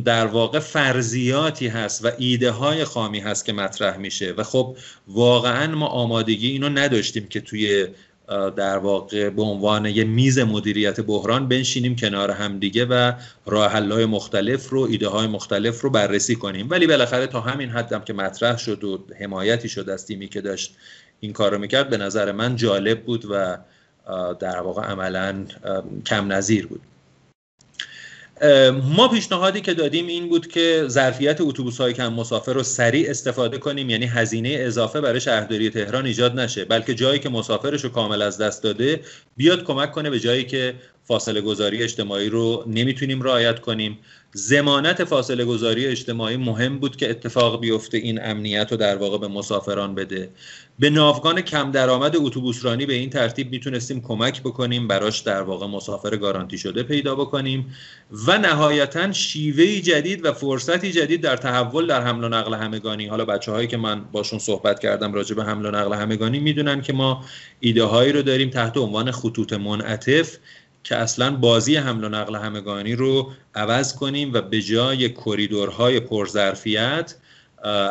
در واقع فرضیاتی هست و ایده های خامی هست که مطرح میشه و خب واقعا ما آمادگی اینو نداشتیم که توی در واقع به عنوان یه میز مدیریت بحران بنشینیم کنار همدیگه و راه های مختلف رو ایده های مختلف رو بررسی کنیم. ولی بالاخره تا همین حدم که مطرح شد و حمایتی شد از تیمی که داشت این کار رو می‌کرد به نظر من جالب بود و در واقع عملا کم نظیر بود. ما پیشنهادی که دادیم این بود که ظرفیت اتوبوس های کم مسافر رو سریع استفاده کنیم. یعنی هزینه اضافه برای شهرداری تهران ایجاد نشه. بلکه جایی که مسافرش رو کامل از دست داده بیاد کمک کنه به جایی که فاصله گذاری اجتماعی رو نمی‌تونیم رعایت کنیم. زمانت فاصله گذاری اجتماعی مهم بود که اتفاق بیفته این امنیت رو در واقع به مسافران بده. به ناوگان کم درآمد اتوبوسرانی به این ترتیب می‌تونستیم کمک بکنیم براش در واقع مسافر گارانتی شده پیدا بکنیم و نهایتا شیوه جدید و فرصتی جدید در تحول در حمل و نقل همگانی. حالا بچه هایی که من باشون صحبت کردم راجع به حمل و نقل همگانی می‌دونن که ما ایده هایی رو داریم تحت عنوان خطوط منعطف که اصلا بازی حمل و نقل همگانی رو عوض کنیم و به جای کریدورهای پرظرفیت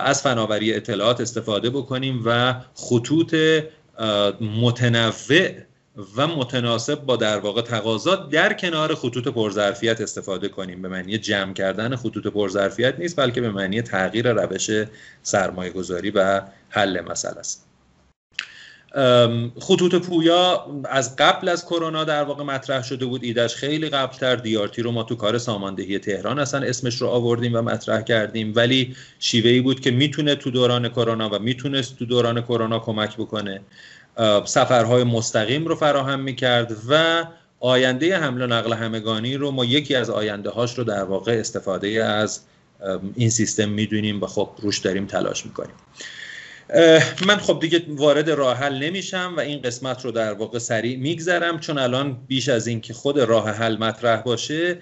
از فناوری اطلاعات استفاده بکنیم و خطوط متنوع و متناسب با در واقع تقاضا در کنار خطوط پرظرفیت استفاده کنیم. به معنی جمع کردن خطوط پرظرفیت نیست بلکه به معنی تغییر روش سرمایه گذاری و حل مسئله است. خطوط پویا از قبل از کرونا در واقع مطرح شده بود. ایدش خیلی قبلتر. دیارتی رو ما تو کار ساماندهی تهران اصلا اسمش رو آوردیم و مطرح کردیم. ولی شیوهی بود که می‌تونه تو دوران کرونا و می‌تونست تو دوران کرونا کمک بکنه. سفرهای مستقیم رو فراهم می‌کرد و آینده حمل و نقل همگانی رو ما یکی از آینده هاش رو در واقع استفاده از این سیستم می‌دونیم و خب روش داریم تلاش می‌کنیم. من خب دیگه وارد راه حل نمیشم و این قسمت رو در واقع سریع میگذرم چون الان بیش از اینکه خود راه حل مطرح باشه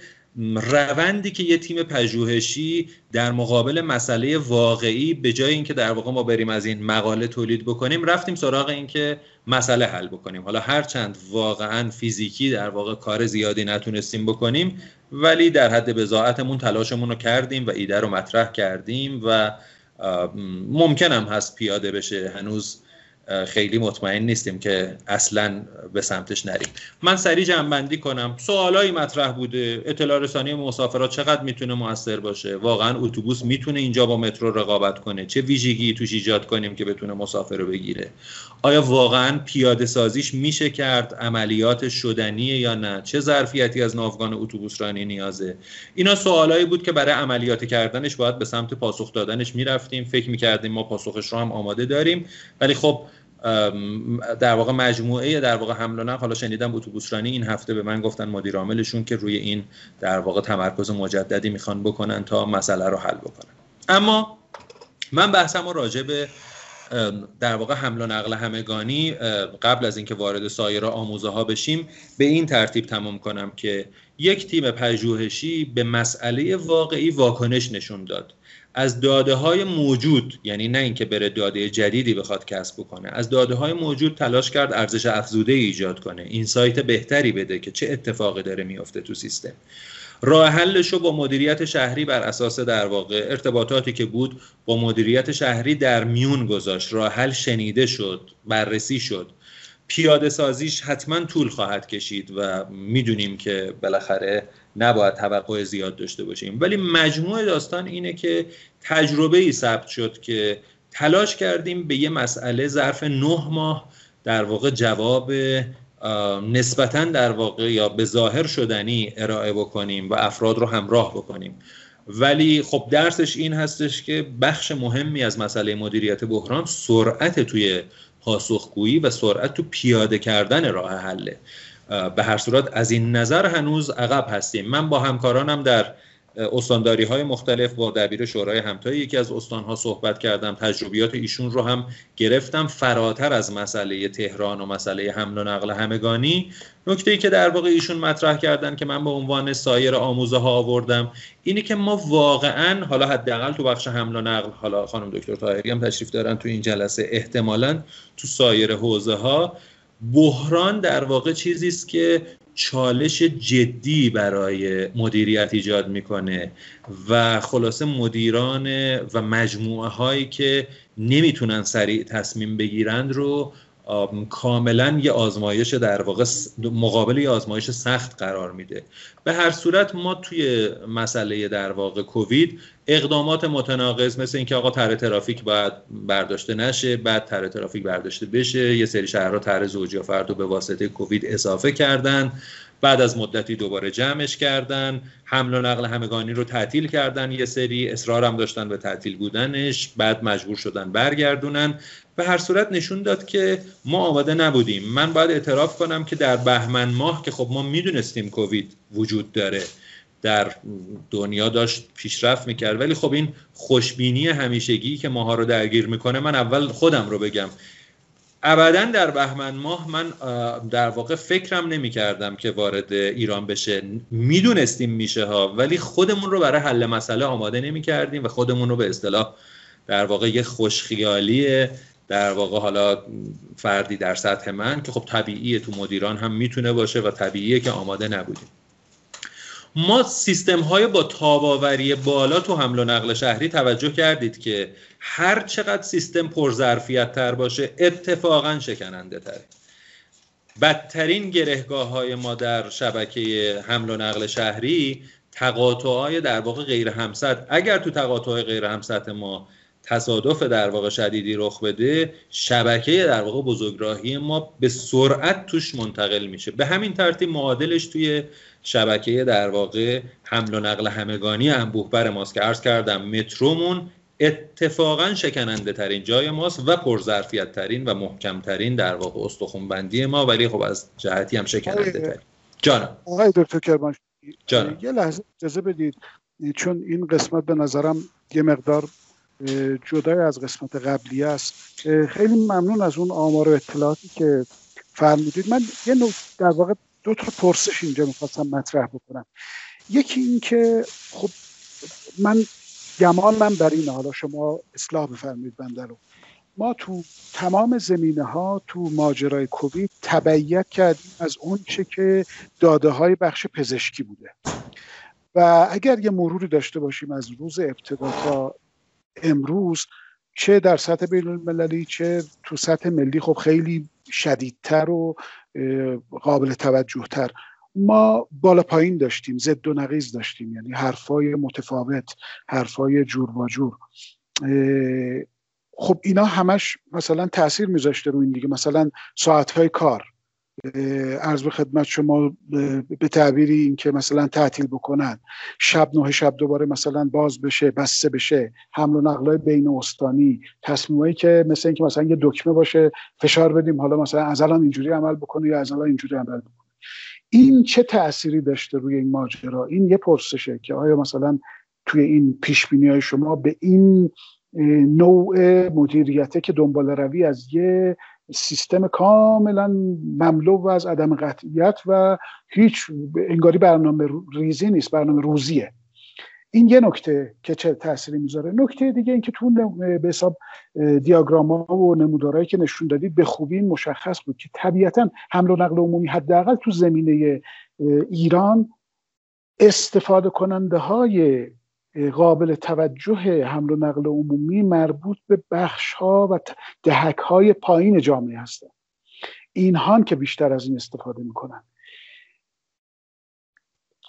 روندی که یه تیم پژوهشی در مقابل مسئله واقعی به جای اینکه در واقع ما بریم از این مقاله تولید بکنیم رفتیم سراغ اینکه مسئله حل بکنیم. حالا هرچند واقعا فیزیکی در واقع کار زیادی نتونستیم بکنیم ولی در حد بزاعتمون تلاشمون رو کردیم و ایده رو مطرح کردیم و ممکنم هست پیاده بشه. هنوز خیلی مطمئن نیستیم که اصلا به سمتش نریم. من سریع جنبندی کنم. سوالایی مطرح بوده. اطلاع رسانی مسافرات چقدر می‌تونه موثر باشه؟ واقعا اتوبوس می‌تونه اینجا با مترو رقابت کنه؟ چه ویژگی توش ایجاد کنیم که بتونه مسافر رو بگیره؟ آیا واقعا پیاده سازیش میشه کرد؟ عملیات شدنیه یا نه؟ چه ظرفیتی از ناوگان اتوبوس رانی نیازه؟ اینا سوالایی بود که برای عملیات کردنش باید به سمت پاسخ دادنش می‌رفتیم. فکر می‌کردیم ما پاسخش رو هم آماده داریم. ولی خب در واقع مجموعه در واقع حمل و نقل. حالا شنیدم اتوبوس رانی این هفته به من گفتن مدیر عاملشون که روی این در واقع تمرکز مجددی می‌خوان بکنن تا مسئله رو حل بکنن. اما من بحثم راجع به در واقع حمل و نقل همگانی قبل از اینکه وارد سایر آموزه ها بشیم به این ترتیب تمام کنم که یک تیم پژوهشی به مسئله واقعی واکنش نشون داد. از داده های موجود یعنی نه اینکه بره داده جدیدی بخواد کسب بکنه از داده های موجود تلاش کرد ارزش افزوده ایجاد کنه. این سایت بهتری بده که چه اتفاقی داره میافته تو سیستم. راه حلش رو با مدیریت شهری بر اساس در واقع ارتباطاتی که بود با مدیریت شهری در میون گذاشت. راه حل شنیده شد بررسی شد. پیاده سازیش حتما طول خواهد کشید و می‌دونیم که بالاخره نباید توقع زیاد داشته باشیم. ولی مجموع داستان اینه که تجربه ای ثبت شد که تلاش کردیم به یه مسئله ظرف نه ماه در واقع جواب نسبتا در واقع یا به ظاهر شدنی ارائه بکنیم و افراد رو همراه بکنیم. ولی خب درسش این هستش که بخش مهمی از مسئله مدیریت بحران سرعت توی پاسخگویی و سرعت تو پیاده کردن راه حله. به هر صورت از این نظر هنوز عقب هستیم. من با همکارانم در استانداری های مختلف با دبیر شورای همتایی یکی از استانها صحبت کردم تجربیات ایشون رو هم گرفتم. فراتر از مسئله تهران و مسئله حمل و نقل همگانی نکته ای که در واقع ایشون مطرح کردن که من به عنوان سایر آموزه ها آوردم اینه که ما واقعا حالا حداقل تو بخش حمل و نقل حالا خانم دکتر طاهری هم تشریف دارن تو این جلسه احتمالا تو سایر حوزه ها بحران در واقع چیزی است که چالش جدی برای مدیریت ایجاد می‌کنه و خلاصه مدیران و مجموعه هایی که نمی‌تونن سریع تصمیم بگیرند رو کاملا یه آزمایش در واقع مقابل یه آزمایش سخت قرار میده. به هر صورت ما توی مسئله در واقع کووید اقدامات متناقض مثل اینکه آقا طرح ترافیک باید برداشته نشه بعد طرح ترافیک برداشته بشه یه سری شهرها طرح زوجی و فرد به واسطه کووید اضافه کردن بعد از مدتی دوباره جمعش کردن حمل و نقل همگانی رو تعطیل کردن یه سری اصرار هم داشتن به تعطیل بودنش بعد مجبور شدن برگردونن. به هر صورت نشون داد که ما آماده نبودیم. من باید اعتراف کنم که در بهمن ماه که خب ما می‌دونستیم کووید وجود داره. در دنیا داشت پیشرفت می‌کرد. ولی خب این خوشبینی همیشگی که ماها رو درگیر می‌کنه من اول خودم رو بگم. ابدا در بهمن ماه من در واقع فکرم نمی کردم که وارد ایران بشه. می‌دونستیم میشه ها ولی خودمون رو برای حل مسئله آماده نمی کردیم و خودمون رو به اصطلاح در واقع یه خوشخیالی در واقع حالا فردی در سطح من که خب طبیعیه تو مدیران هم می‌تونه باشه و طبیعیه که آماده نبودیم. ما سیستم های با تاباوری بالا تو حمل و نقل شهری توجه کردید که هر چقدر سیستم پرظرفیت تر باشه اتفاقا شکننده تره بدترین گرهگاه های ما در شبکه حمل و نقل شهری تقاطع های در واقع غیر همسط. اگر تو تقاطع غیر همسط ما تصادف در واقع شدیدی رخ بده شبکه در واقع بزرگراهی ما به سرعت توش منتقل میشه. به همین ترتیب معادلش توی شبکه در واقع حمل و نقل همگانی انبوه بر ماست که عرض کردم مترومون اتفاقا شکننده ترین جای ماست و پرظرفیت ترین و محکم ترین در واقع استخون بندی ما ولی خب از جهتی هم شکننده ترین جانم. آقای دکتر کرمان یه لحظه اجازه بدید چون این قسمت به نظرم یه مقدار جدای از قسمت قبلی است. خیلی ممنون از اون آمار و اطلاعاتی که فرمودید. من یه نوع در واقع دو تا پرسش اینجا می‌خواستم مطرح بکنم. یکی این که خب من گمانم بر این حالا شما اصلاح بفرمایید بنده رو. ما تو تمام زمینه ها تو ماجرای کووید تبعیت کردیم از اون چه که داده های بخش پزشکی بوده. و اگر یه مروری داشته باشیم از روز ابتدا تا امروز چه در سطح بین المللی چه تو سطح ملی خب خیلی شدیدتر و قابل توجه تر ما بالا پایین داشتیم زد و نقیز داشتیم یعنی حرفای متفاوت حرفای جور با جور. خب اینا همش مثلا تاثیر میذاشته رو این دیگه. مثلا ساعتهای کار. عرض به خدمت شما به تعبیری این که مثلا تعطیل بکنن. شب نه شب دوباره مثلا باز بشه بسته بشه. حمل و نقل بین استانی تصمیمایی که مثل اینکه مثلا یه دکمه باشه فشار بدیم. حالا مثلا از الان اینجوری عمل بکنه یا از الان اینجوری عمل بکنه. این چه تأثیری داشته روی این ماجرا؟ این یه پرسشه که آیا مثلا توی این پیش های شما به این نوع مدیریته که دنبال روی از یه سیستم کاملا مملو از عدم قطعیت و هیچ انگاری برنامه ریزی نیست برنامه روزیه. این یه نکته که چه تأثیری می‌ذاره. نکته دیگه اینکه تو به حساب دیاگرام ها و نمودارهایی که نشون دادید به خوبی مشخص بود که طبیعتا حمل و نقل عمومی حداقل تو زمینه ایران استفاده کننده های قابل توجه حمل و نقل عمومی مربوط به بخش ها و دهک های پایین جامعه هستند. اینها که بیشتر از این استفاده می‌کنن.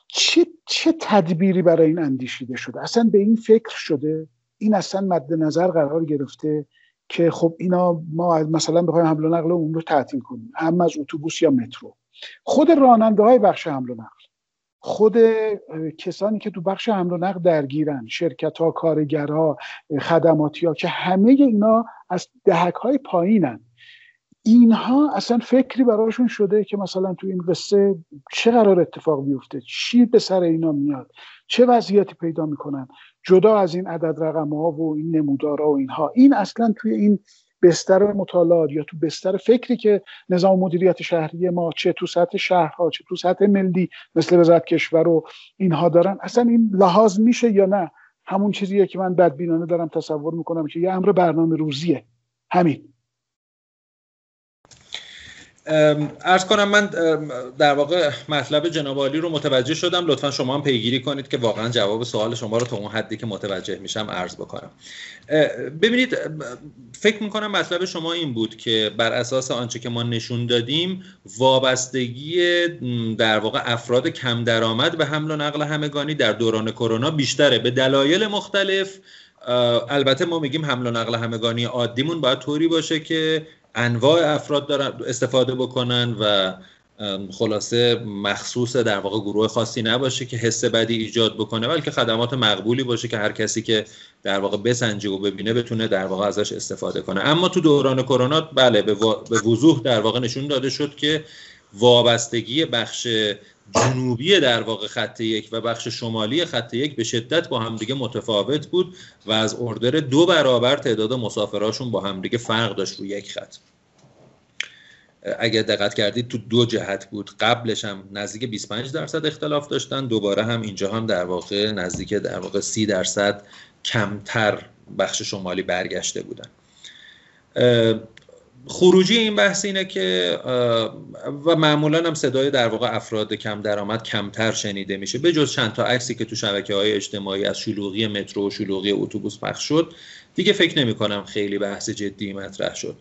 چه, چه تدبیری برای این اندیشیده شده؟ اصلا به این فکر شده؟ این اصلا مد نظر قرار گرفته که خب اینا ما مثلا بخوایم حمل و نقل عمومی رو تعطیل کنیم هم از اتوبوس یا مترو. خود راننده های بخش حمل و نقل. خود کسانی که تو بخش حمل و نقل درگیرن شرکت ها کارگرها خدماتی ها که همه اینا از دهک های پایینن. اینها اصلا فکری براشون شده که مثلا تو این قصه چه قرار اتفاق بیفته؟ چی به سر اینا میاد؟ چه وضعیتی پیدا می‌کنن؟ جدا از این عدد رقم ها و این نمودارها و اینها. این اصلا توی این بستر مطالعات یا تو بستر فکری که نظام مدیریت شهری ما چه تو سطح شهرها چه تو سطح ملی مثل وزارت کشور و اینها دارن اصلا این لحاظ میشه یا نه؟ همون چیزیه که من بدبینانه دارم تصور می‌کنم که یه امر برنامه روزیه. همین. ارز کنم من در واقع مطلب جناب عالی رو متوجه شدم. لطفا شما هم پیگیری کنید که واقعا جواب سوال شما رو تا اون حدی که متوجه میشم عرض بکنم. ببینید فکر می‌کنم مطلب شما این بود که بر اساس آنچه که ما نشون دادیم وابستگی در واقع افراد کم درآمد به حمل و نقل همگانی در دوران کرونا بیشتره. به دلایل مختلف البته ما میگیم حمل و نقل همگانی عادیمون باید طوری باشه که انواع افراد دارن استفاده بکنن و خلاصه مخصوص در واقع گروه خاصی نباشه که حس بدی ایجاد بکنه بلکه خدمات مقبولی باشه که هر کسی که در واقع بسنجه و ببینه بتونه در واقع ازش استفاده کنه. اما تو دوران کرونا بله به وضوح در واقع نشون داده شد که وابستگی بخش جنوبی در واقع خط یک و بخش شمالی خط یک به شدت با همدیگه متفاوت بود و از اردر دو برابر تعداد مسافراشون با همدیگه فرق داشت روی یک خط. اگر دقت کردید تو دو جهت بود. قبلش هم نزدیک 25 درصد اختلاف داشتن دوباره هم اینجا هم در واقع نزدیک در واقع 30 درصد کمتر بخش شمالی برگشته بودن. خروجی این بحث اینه که و معمولا هم صدای در واقع افراد کم درآمد کمتر شنیده میشه. به جز چند تا عکسی که تو شبکه های اجتماعی از شلوغی مترو و شلوغی اتوبوس پخش شد دیگه فکر نمی کنم خیلی بحث جدی مطرح شد.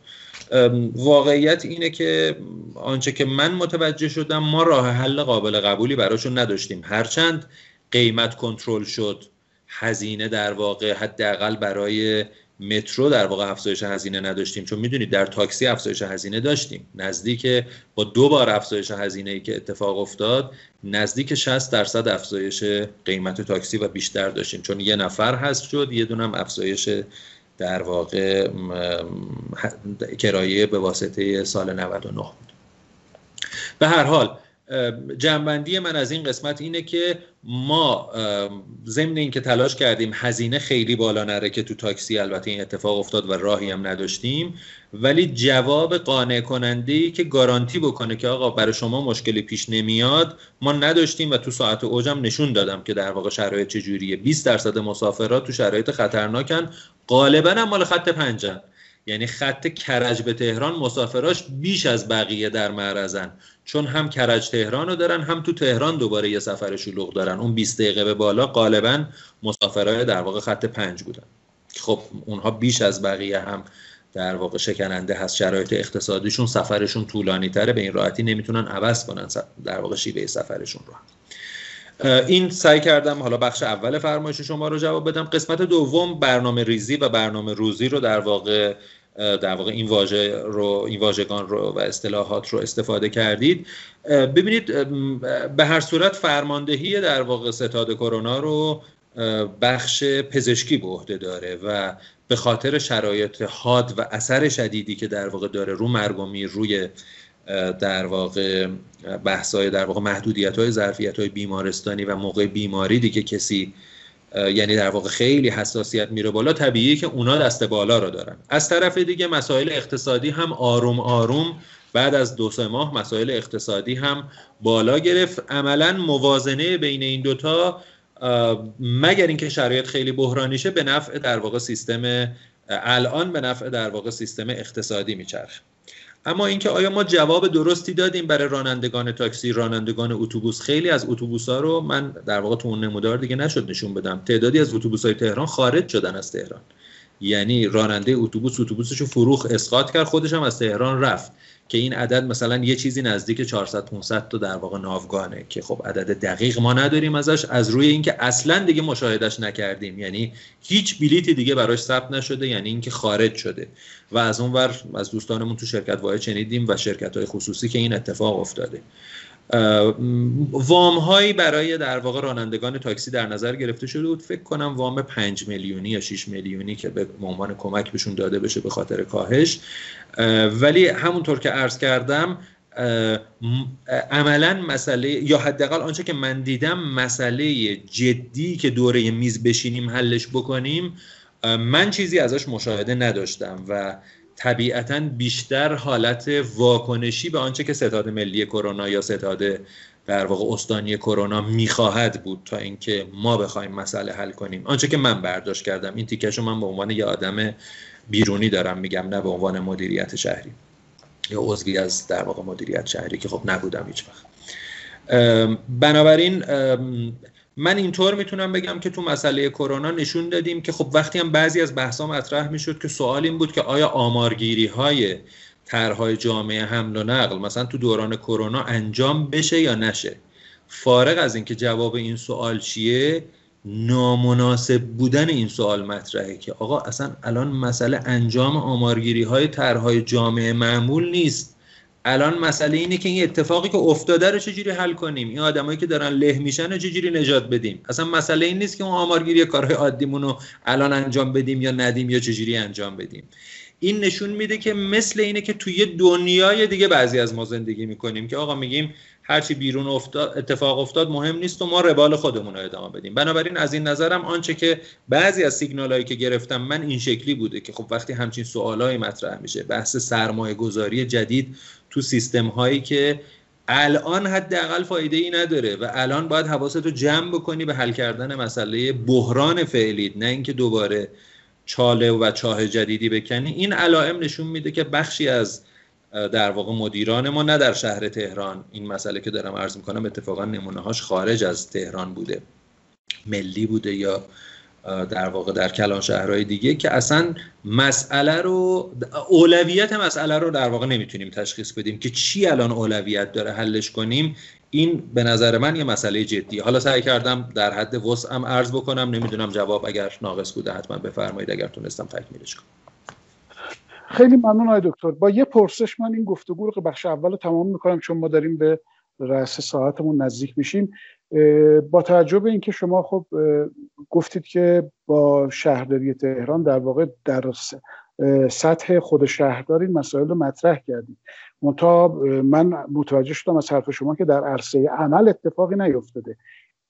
واقعیت اینه که آنچه که من متوجه شدم ما راه حل قابل قبولی براشون نداشتیم. هرچند قیمت کنترل شد هزینه در واقع حداقل برای مترو در واقع افزایش هزینه نداشتیم چون می‌دونید در تاکسی افزایش هزینه داشتیم. نزدیک با دو بار افزایش هزینه ای که اتفاق افتاد نزدیک 60 درصد افزایش قیمت تاکسی و بیشتر داشتیم. چون یه نفر هست شد یه دونم افزایش در واقع کرایه به واسطه سال 99 بود. به هر حال جنبندی من از این قسمت اینه که ما ضمن اینکه تلاش کردیم هزینه خیلی بالا نره که تو تاکسی البته این اتفاق افتاد و راهی هم نداشتیم ولی جواب قانع کننده ای که گارانتی بکنه که آقا برای شما مشکلی پیش نمیاد ما نداشتیم و تو ساعت اوجم نشون دادم که در واقع شرایط چجوریه. 20 درصد مسافرات تو شرایط خطرناکن. غالبا هم مال خط پنجن یعنی خط کرج به تهران مسافراش بیش از بقیه در معرضن. چون هم کرج تهران رو دارن هم تو تهران دوباره یه سفر شلوغ دارن. اون 20 دقیقه به بالا غالبا مسافرای در واقع خط پنج بودن. خب اونها بیش از بقیه هم در واقع شکننده هست. شرایط اقتصادیشون سفرشون طولانی تره به این راحتی نمی‌تونن عوض کنن در واقع شیوه سفرشون رو این سعی کردم حالا بخش اول فرمایش شما رو جواب بدم. قسمت دوم برنامه ریزی و برنامه روزی رو در واقع در واقع این واژه رو این واژگان رو و اصطلاحات رو استفاده کردید. ببینید به هر صورت فرماندهی در واقع ستاد کرونا رو بخش پزشکی به عهده داره و به خاطر شرایط حاد و اثر شدیدی که در واقع داره رو مرگ و میر روی در واقع بحثای در واقع محدودیت های ظرفیت های بیمارستانی و موقع بیماری دیگه کسی یعنی در واقع خیلی حساسیت میره بالا. طبیعیه که اونا دست بالا رو دارن. از طرف دیگه مسائل اقتصادی هم آروم آروم بعد از دو سه ماه مسائل اقتصادی هم بالا گرفت. عملا موازنه بین این دوتا مگر اینکه شرایط خیلی بحرانیشه به نفع در واقع سیستم الان به نفع در واقع سیستم اقتصادی میچرخه. اما اینکه آیا ما جواب درستی دادیم برای رانندگان تاکسی رانندگان اتوبوس؟ خیلی از اتوبوس ها رو من در واقع تو اون نمودار دیگه نشد نشون بدم. تعدادی از اتوبوس های تهران خارج شدن از تهران. یعنی راننده اتوبوس اتوبوسش رو فروخ اسقاط کرد خودش هم از تهران رفت. که این عدد مثلا یه چیزی نزدیک 400 500 تا در واقع ناوگانه که خب عدد دقیق ما نداریم ازش از روی اینکه اصلا دیگه مشاهدش نکردیم. یعنی هیچ بلیتی دیگه براش ثبت نشده یعنی اینکه خارج شده. و از اونور از دوستانمون تو شرکت واحد شنیدیم و شرکت های خصوصی که این اتفاق افتاده. وام هایی برای در واقع رانندگان تاکسی در نظر گرفته شده بود. فکر کنم وام 5 میلیونی یا 6 میلیونی که به عنوان کمک بهشون داده بشه به خاطر کاهش. ولی همونطور که عرض کردم عملا مسئله یا حداقل آنچه که من دیدم مسئله جدی که دوره میز بشینیم حلش بکنیم من چیزی ازش مشاهده نداشتم و طبیعتا بیشتر حالت واکنشی به آنچه که ستاد ملی کرونا یا ستاد در واقع استانی کرونا می‌خواهد بود تا اینکه ما بخوایم مسئله حل کنیم. آنچه که من برداشت کردم این تیکش من به عنوان یه آدم بیرونی دارم میگم نه به عنوان مدیریت شهری. یا عضوی از در واقع مدیریت شهری که خب نبودم هیچ وقت بنابراین من اینطور می‌تونم بگم که تو مسئله کرونا نشون دادیم که خب وقتی هم بعضی از بحثا مطرح می‌شد که سوال این بود که آیا آمارگیری های طرحهای جامعه حمل و نقل مثلا تو دوران کرونا انجام بشه یا نشه؟ فارغ از اینکه جواب این سوال چیه نامناسب بودن این سوال مطرحه که آقا اصلا الان مسئله انجام آمارگیری های طرحهای جامعه معمول نیست. الان مسئله اینه که این اتفاقی که افتاده رو چجوری حل کنیم؟ این آدمایی که دارن له میشن رو چجوری نجات بدیم؟ اصلا مسئله این نیست که اون آمارگیری کارهای عادیمون رو الان انجام بدیم یا ندیم یا چجوری انجام بدیم. این نشون میده که مثل اینه که توی دنیای دیگه بعضی از ما زندگی می‌کنیم که آقا میگیم هرچی بیرون افتاد اتفاق افتاد مهم نیست و ما روال خودمون رو ادامه بدیم. بنابراین از این نظرم آنچه که بعضی از سیگنال هایی که گرفتم من این شکلی بوده که خب وقتی همچین سوالایی مطرح میشه بحث سرمایه گذاری جدید تو سیستم هایی که الان حداقل فایده ای نداره و الان باید حواستو جمع بکنی به حل کردن مسئله بحران فعلی نه اینکه دوباره چاله و چاه جدیدی بکنی. این علائم نشون میده که بخشی از در واقع مدیران ما نه در شهر تهران این مسئله که دارم عرض می‌کنم اتفاقا نمونه هاش خارج از تهران بوده. ملی بوده یا در واقع در کلان شهرهای دیگه که اصلا مسئله رو اولویت مسئله رو در واقع نمی‌تونیم تشخیص بدیم که چی الان اولویت داره حلش کنیم. این به نظر من یه مسئله جدی حالا سعی کردم در حد وسعم عرض بکنم. نمی‌دونم جواب اگر ناقص بوده حتما بفرمایید اگر تونستم تکمیلش کنم. خیلی ممنون آقای دکتر. با یه پرسش من این گفتگو رو بخش اول رو تمام می‌کنم چون ما داریم به رأس ساعتمون نزدیک میشیم. با توجه به اینکه شما خب گفتید که با شهرداری تهران در واقع در سطح خود شهردار این مسائل رو مطرح کردید. منتها من متوجه شدم از حرف شما که در عرصه عمل اتفاقی نیفتاده.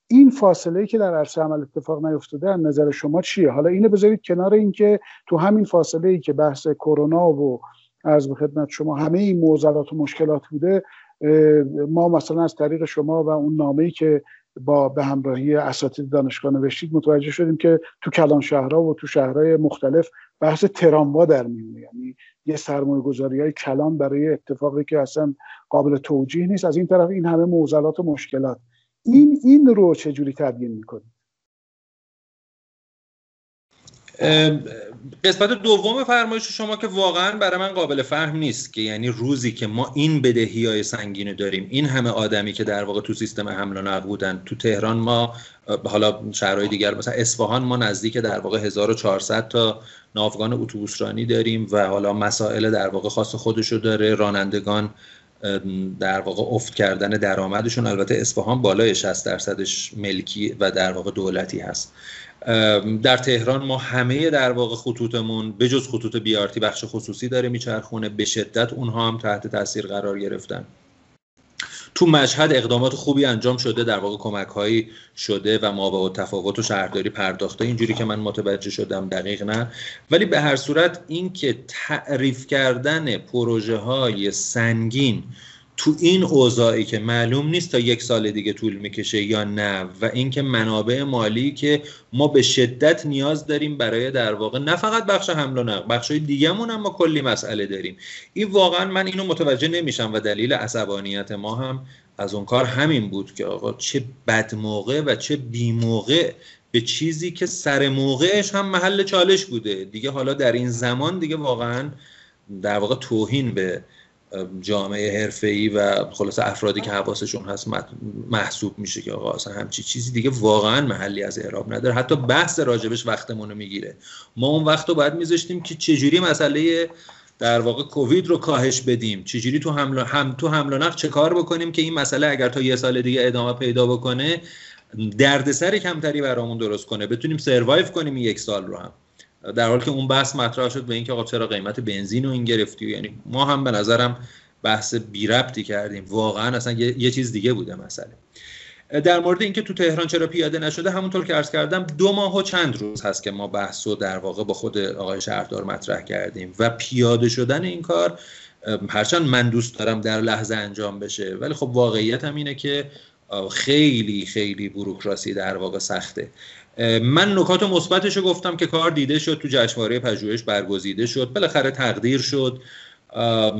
این فاصله که در عرصه عمل اتفاق نیفتاده از نظر شما چیه؟ حالا اینو بذارید کنار اینکه تو همین فاصله ای که بحث کرونا و از به خدمت شما همه این معضلات و مشکلات بوده ما مثلا از طریق شما و اون نامه‌ای که با به همراهی اساتید دانشگاه نوشتید متوجه شدیم که تو کلان شهرها و تو شهرهای مختلف بحث تراموا در میونه یعنی یه سرمایه گذاری های کلان برای اتفاقی که اصلا قابل توجیه نیست. از این طرف این همه معضلات و مشکلات. این این رو چجوری تبیین می‌کنید؟ قسمت دوم فرمایش شما که واقعا برای من قابل فهم نیست که یعنی روزی که ما این بدهی های سنگین داریم این همه آدمی که در واقع تو سیستم حمل و نقل بودن تو تهران ما حالا شهرهای دیگر مثلا اصفهان ما نزدیک در واقع 1400 تا ناوگان اتوبوسرانی داریم و حالا مسائل در واقع خاص خودشو داره رانندگان در واقع افت کردن درآمدشون البته اصفهان بالای 60 درصدش ملکی و در واقع دولتی هست. در تهران ما همه در واقع خطوطمون به جز خطوط بیارتی بخش خصوصی داره میچرخونه. به شدت اونها هم تحت تاثیر قرار گرفتن. تو مشهد اقدامات خوبی انجام شده در واقع کمک هایی شده و ما با تفاوت و شهرداری پرداخته. اینجوری که من متوجه شدم دقیق نه. ولی به هر صورت اینکه تعریف کردن پروژه های سنگین تو این اوضاعی که معلوم نیست تا یک سال دیگه طول می‌کشه یا نه و اینکه منابع مالی که ما به شدت نیاز داریم برای در واقع نه فقط بخش حمل و نقل بخش دیگهمون هم ما کلی مسئله داریم. این واقعا من اینو متوجه نمیشم و دلیل عصبانیت ما هم از اون کار همین بود که آقا چه بد موقع و چه بی موقع به چیزی که سر موقعش هم محل چالش بوده. دیگه حالا در این زمان دیگه واقعا در واقع توهین به جامعه حرفه‌ای و خلاص افرادی که حواسشون هست محسوب میشه که آقا اصلا همچی چیزی دیگه واقعا محلی از اعراب نداره. حتی بحث راجبش وقتمون رو می‌گیره. ما اون وقت رو باید میذاشتیم که چجوری مسئله در واقع کووید رو کاهش بدیم؟ چجوری تو حمل هم تو حمل و نقل چه کار بکنیم که این مسئله اگر تا یه سال دیگه ادامه پیدا بکنه دردسر کمتری برامون درست کنه؟ بتونیم سروایو کنیم یک سال رو هم. در حالی که اون بحث مطرح شد به اینکه آقا چرا قیمت بنزین رو این گرفتی؟ یعنی ما هم به نظرم بحث بی ربطی کردیم. واقعا اصلا یه, چیز دیگه بوده مسئله. در مورد اینکه تو تهران چرا پیاده نشده همونطور که عرض کردم دو ماه و چند روز هست که ما بحث رو در واقع با خود آقای شهردار مطرح کردیم و پیاده شدن این کار هرچند من دوست دارم در لحظه انجام بشه ولی خب واقعیت هم اینه که خیلی خیلی بروکراسی در واقع سخته. من نکات مثبتش رو گفتم که کار دیده شد تو جشنواره پژوهش برگزیده شد بالاخره تقدیر شد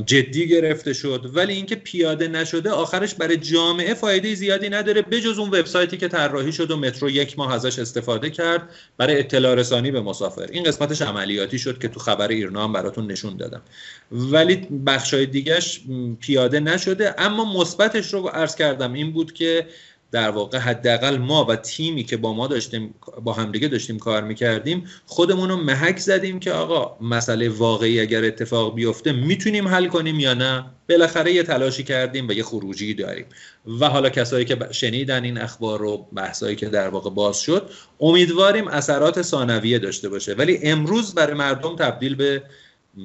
جدی گرفته شد ولی اینکه پیاده نشده آخرش برای جامعه فایده زیادی نداره بجز اون وبسایتی که طراحی شد و مترو یک ماه ازش استفاده کرد برای اطلاع رسانی به مسافر. این قسمتش عملیاتی شد که تو خبر ایرنا هم براتون نشون دادم. ولی بخشای دیگهش پیاده نشده اما مثبتش رو عرض کردم این بود که در واقع حداقل ما و تیمی که با ما داشتیم با همدیگه داشتیم کار می‌کردیم خودمون رو محک زدیم که آقا مسئله واقعی اگر اتفاق بیفته می‌تونیم حل کنیم یا نه؟ بالاخره یه تلاشی کردیم و یه خروجی داریم. و حالا کسایی که شنیدن این اخبار رو بحثایی که در واقع باز شد امیدواریم اثرات ثانویه داشته باشه. ولی امروز برای مردم تبدیل به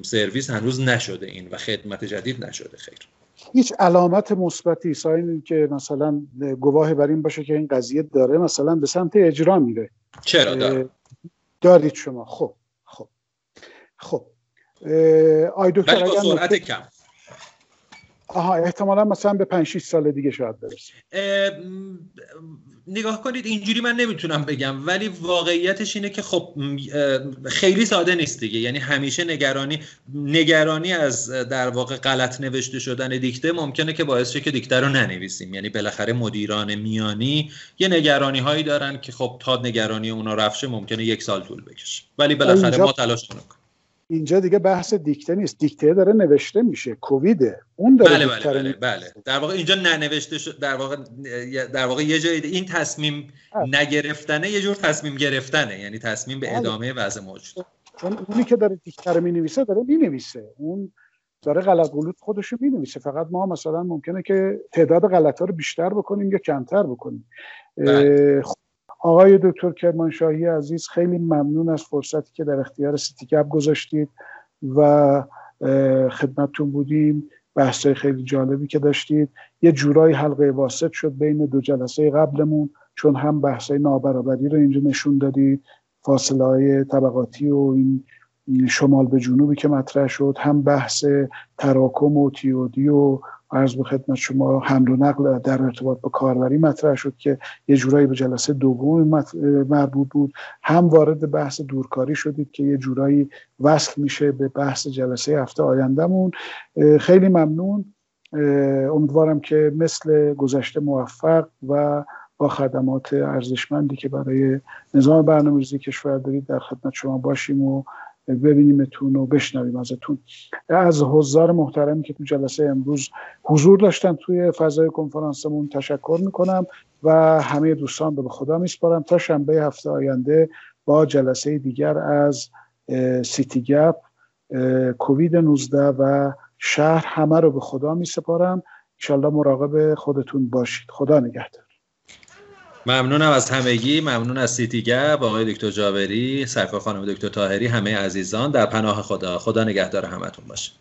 سرویس هنوز نشده این و خدمت جدید نشده. خیر. هیچ علامت مثبتی ساین که مثلا گواه بر این باشه که این قضیه داره مثلا به سمت اجرا میره. چرا؟ دار؟ دارید شما. خب خب خب. آی دکتر با سرعت کم. آها احتمالا مثلا به 5 6 سال دیگه شاید برسه. نگاه کنید اینجوری من نمی‌تونم بگم ولی واقعیتش اینه که خب خیلی ساده نیست دیگه. یعنی همیشه نگرانی نگرانی از در واقع غلط نوشته شدن دیکته ممکنه که باعث شه که دیکته رو ننویسیم. یعنی بالاخره مدیران میانی یه نگرانی هایی دارن که خب تا نگرانی اونا رفشه ممکنه یک سال طول بکشه. ولی بالاخره ما تلاش کنیم اینجا دیگه بحث دیکته نیست. دیکته داره نوشته میشه. کوویده. اون داره بله بله, بله, بله, در واقع اینجا ننوشته شد در واقع در واقع یه جایی این تصمیم نگرفتنه یه جور تصمیم گرفتنه. یعنی تصمیم به بله. ادامه وضع موجود چون اونی که داره دیکته رو می‌نویسه داره می‌نویسه. اون داره غلط غلوط خودشو می‌نویسه. فقط ما مثلا ممکنه که تعداد غلط ها رو بیشتر بکنیم یا کمتر بکنیم. بله. آقای دکتر کرمانشاهی عزیز خیلی ممنون از فرصتی که در اختیار سیتیکپ گذاشتید و خدمتتون بودیم. بحثای خیلی جالبی که داشتید. یه جورایی حلقه واسط شد بین دو جلسه قبلمون چون هم بحثای نابرابری رو اینجا نشون دادید فاصله های طبقاتی و این شمال به جنوبی که مطرح شد هم بحث تراکم و تیودی و عرض به خدمت شما حمل و نقل در ارتباط با کاربری مطرح شد که یه جورایی به جلسه دوم مربوط بود. هم وارد بحث دورکاری شدید که یه جورایی وصل میشه به بحث جلسه هفته آیندهمون. خیلی ممنون. امیدوارم که مثل گذشته موفق و با خدمات ارزشمندی که برای نظام برنامه‌ریزی کشور دارید در خدمت شما باشیم و ببینیمتون و بشنویم ازتون. از حضار محترمی که تو جلسه امروز حضور داشتن توی فضای کنفرانسمون تشکر می‌کنم و همه دوستان رو به خدا میسپارم تا شنبه هفته آینده با جلسه دیگر از سیتی گپ کووید 19 و شهر همه رو به خدا میسپارم. انشالله مراقب خودتون باشید. خدا نگهدار. ممنونم از همگی ممنون از سیتی گپ آقای دکتر جاوری سرکار خانم دکتر تاهری همه عزیزان در پناه خدا. خدا نگهدار همتون باشه.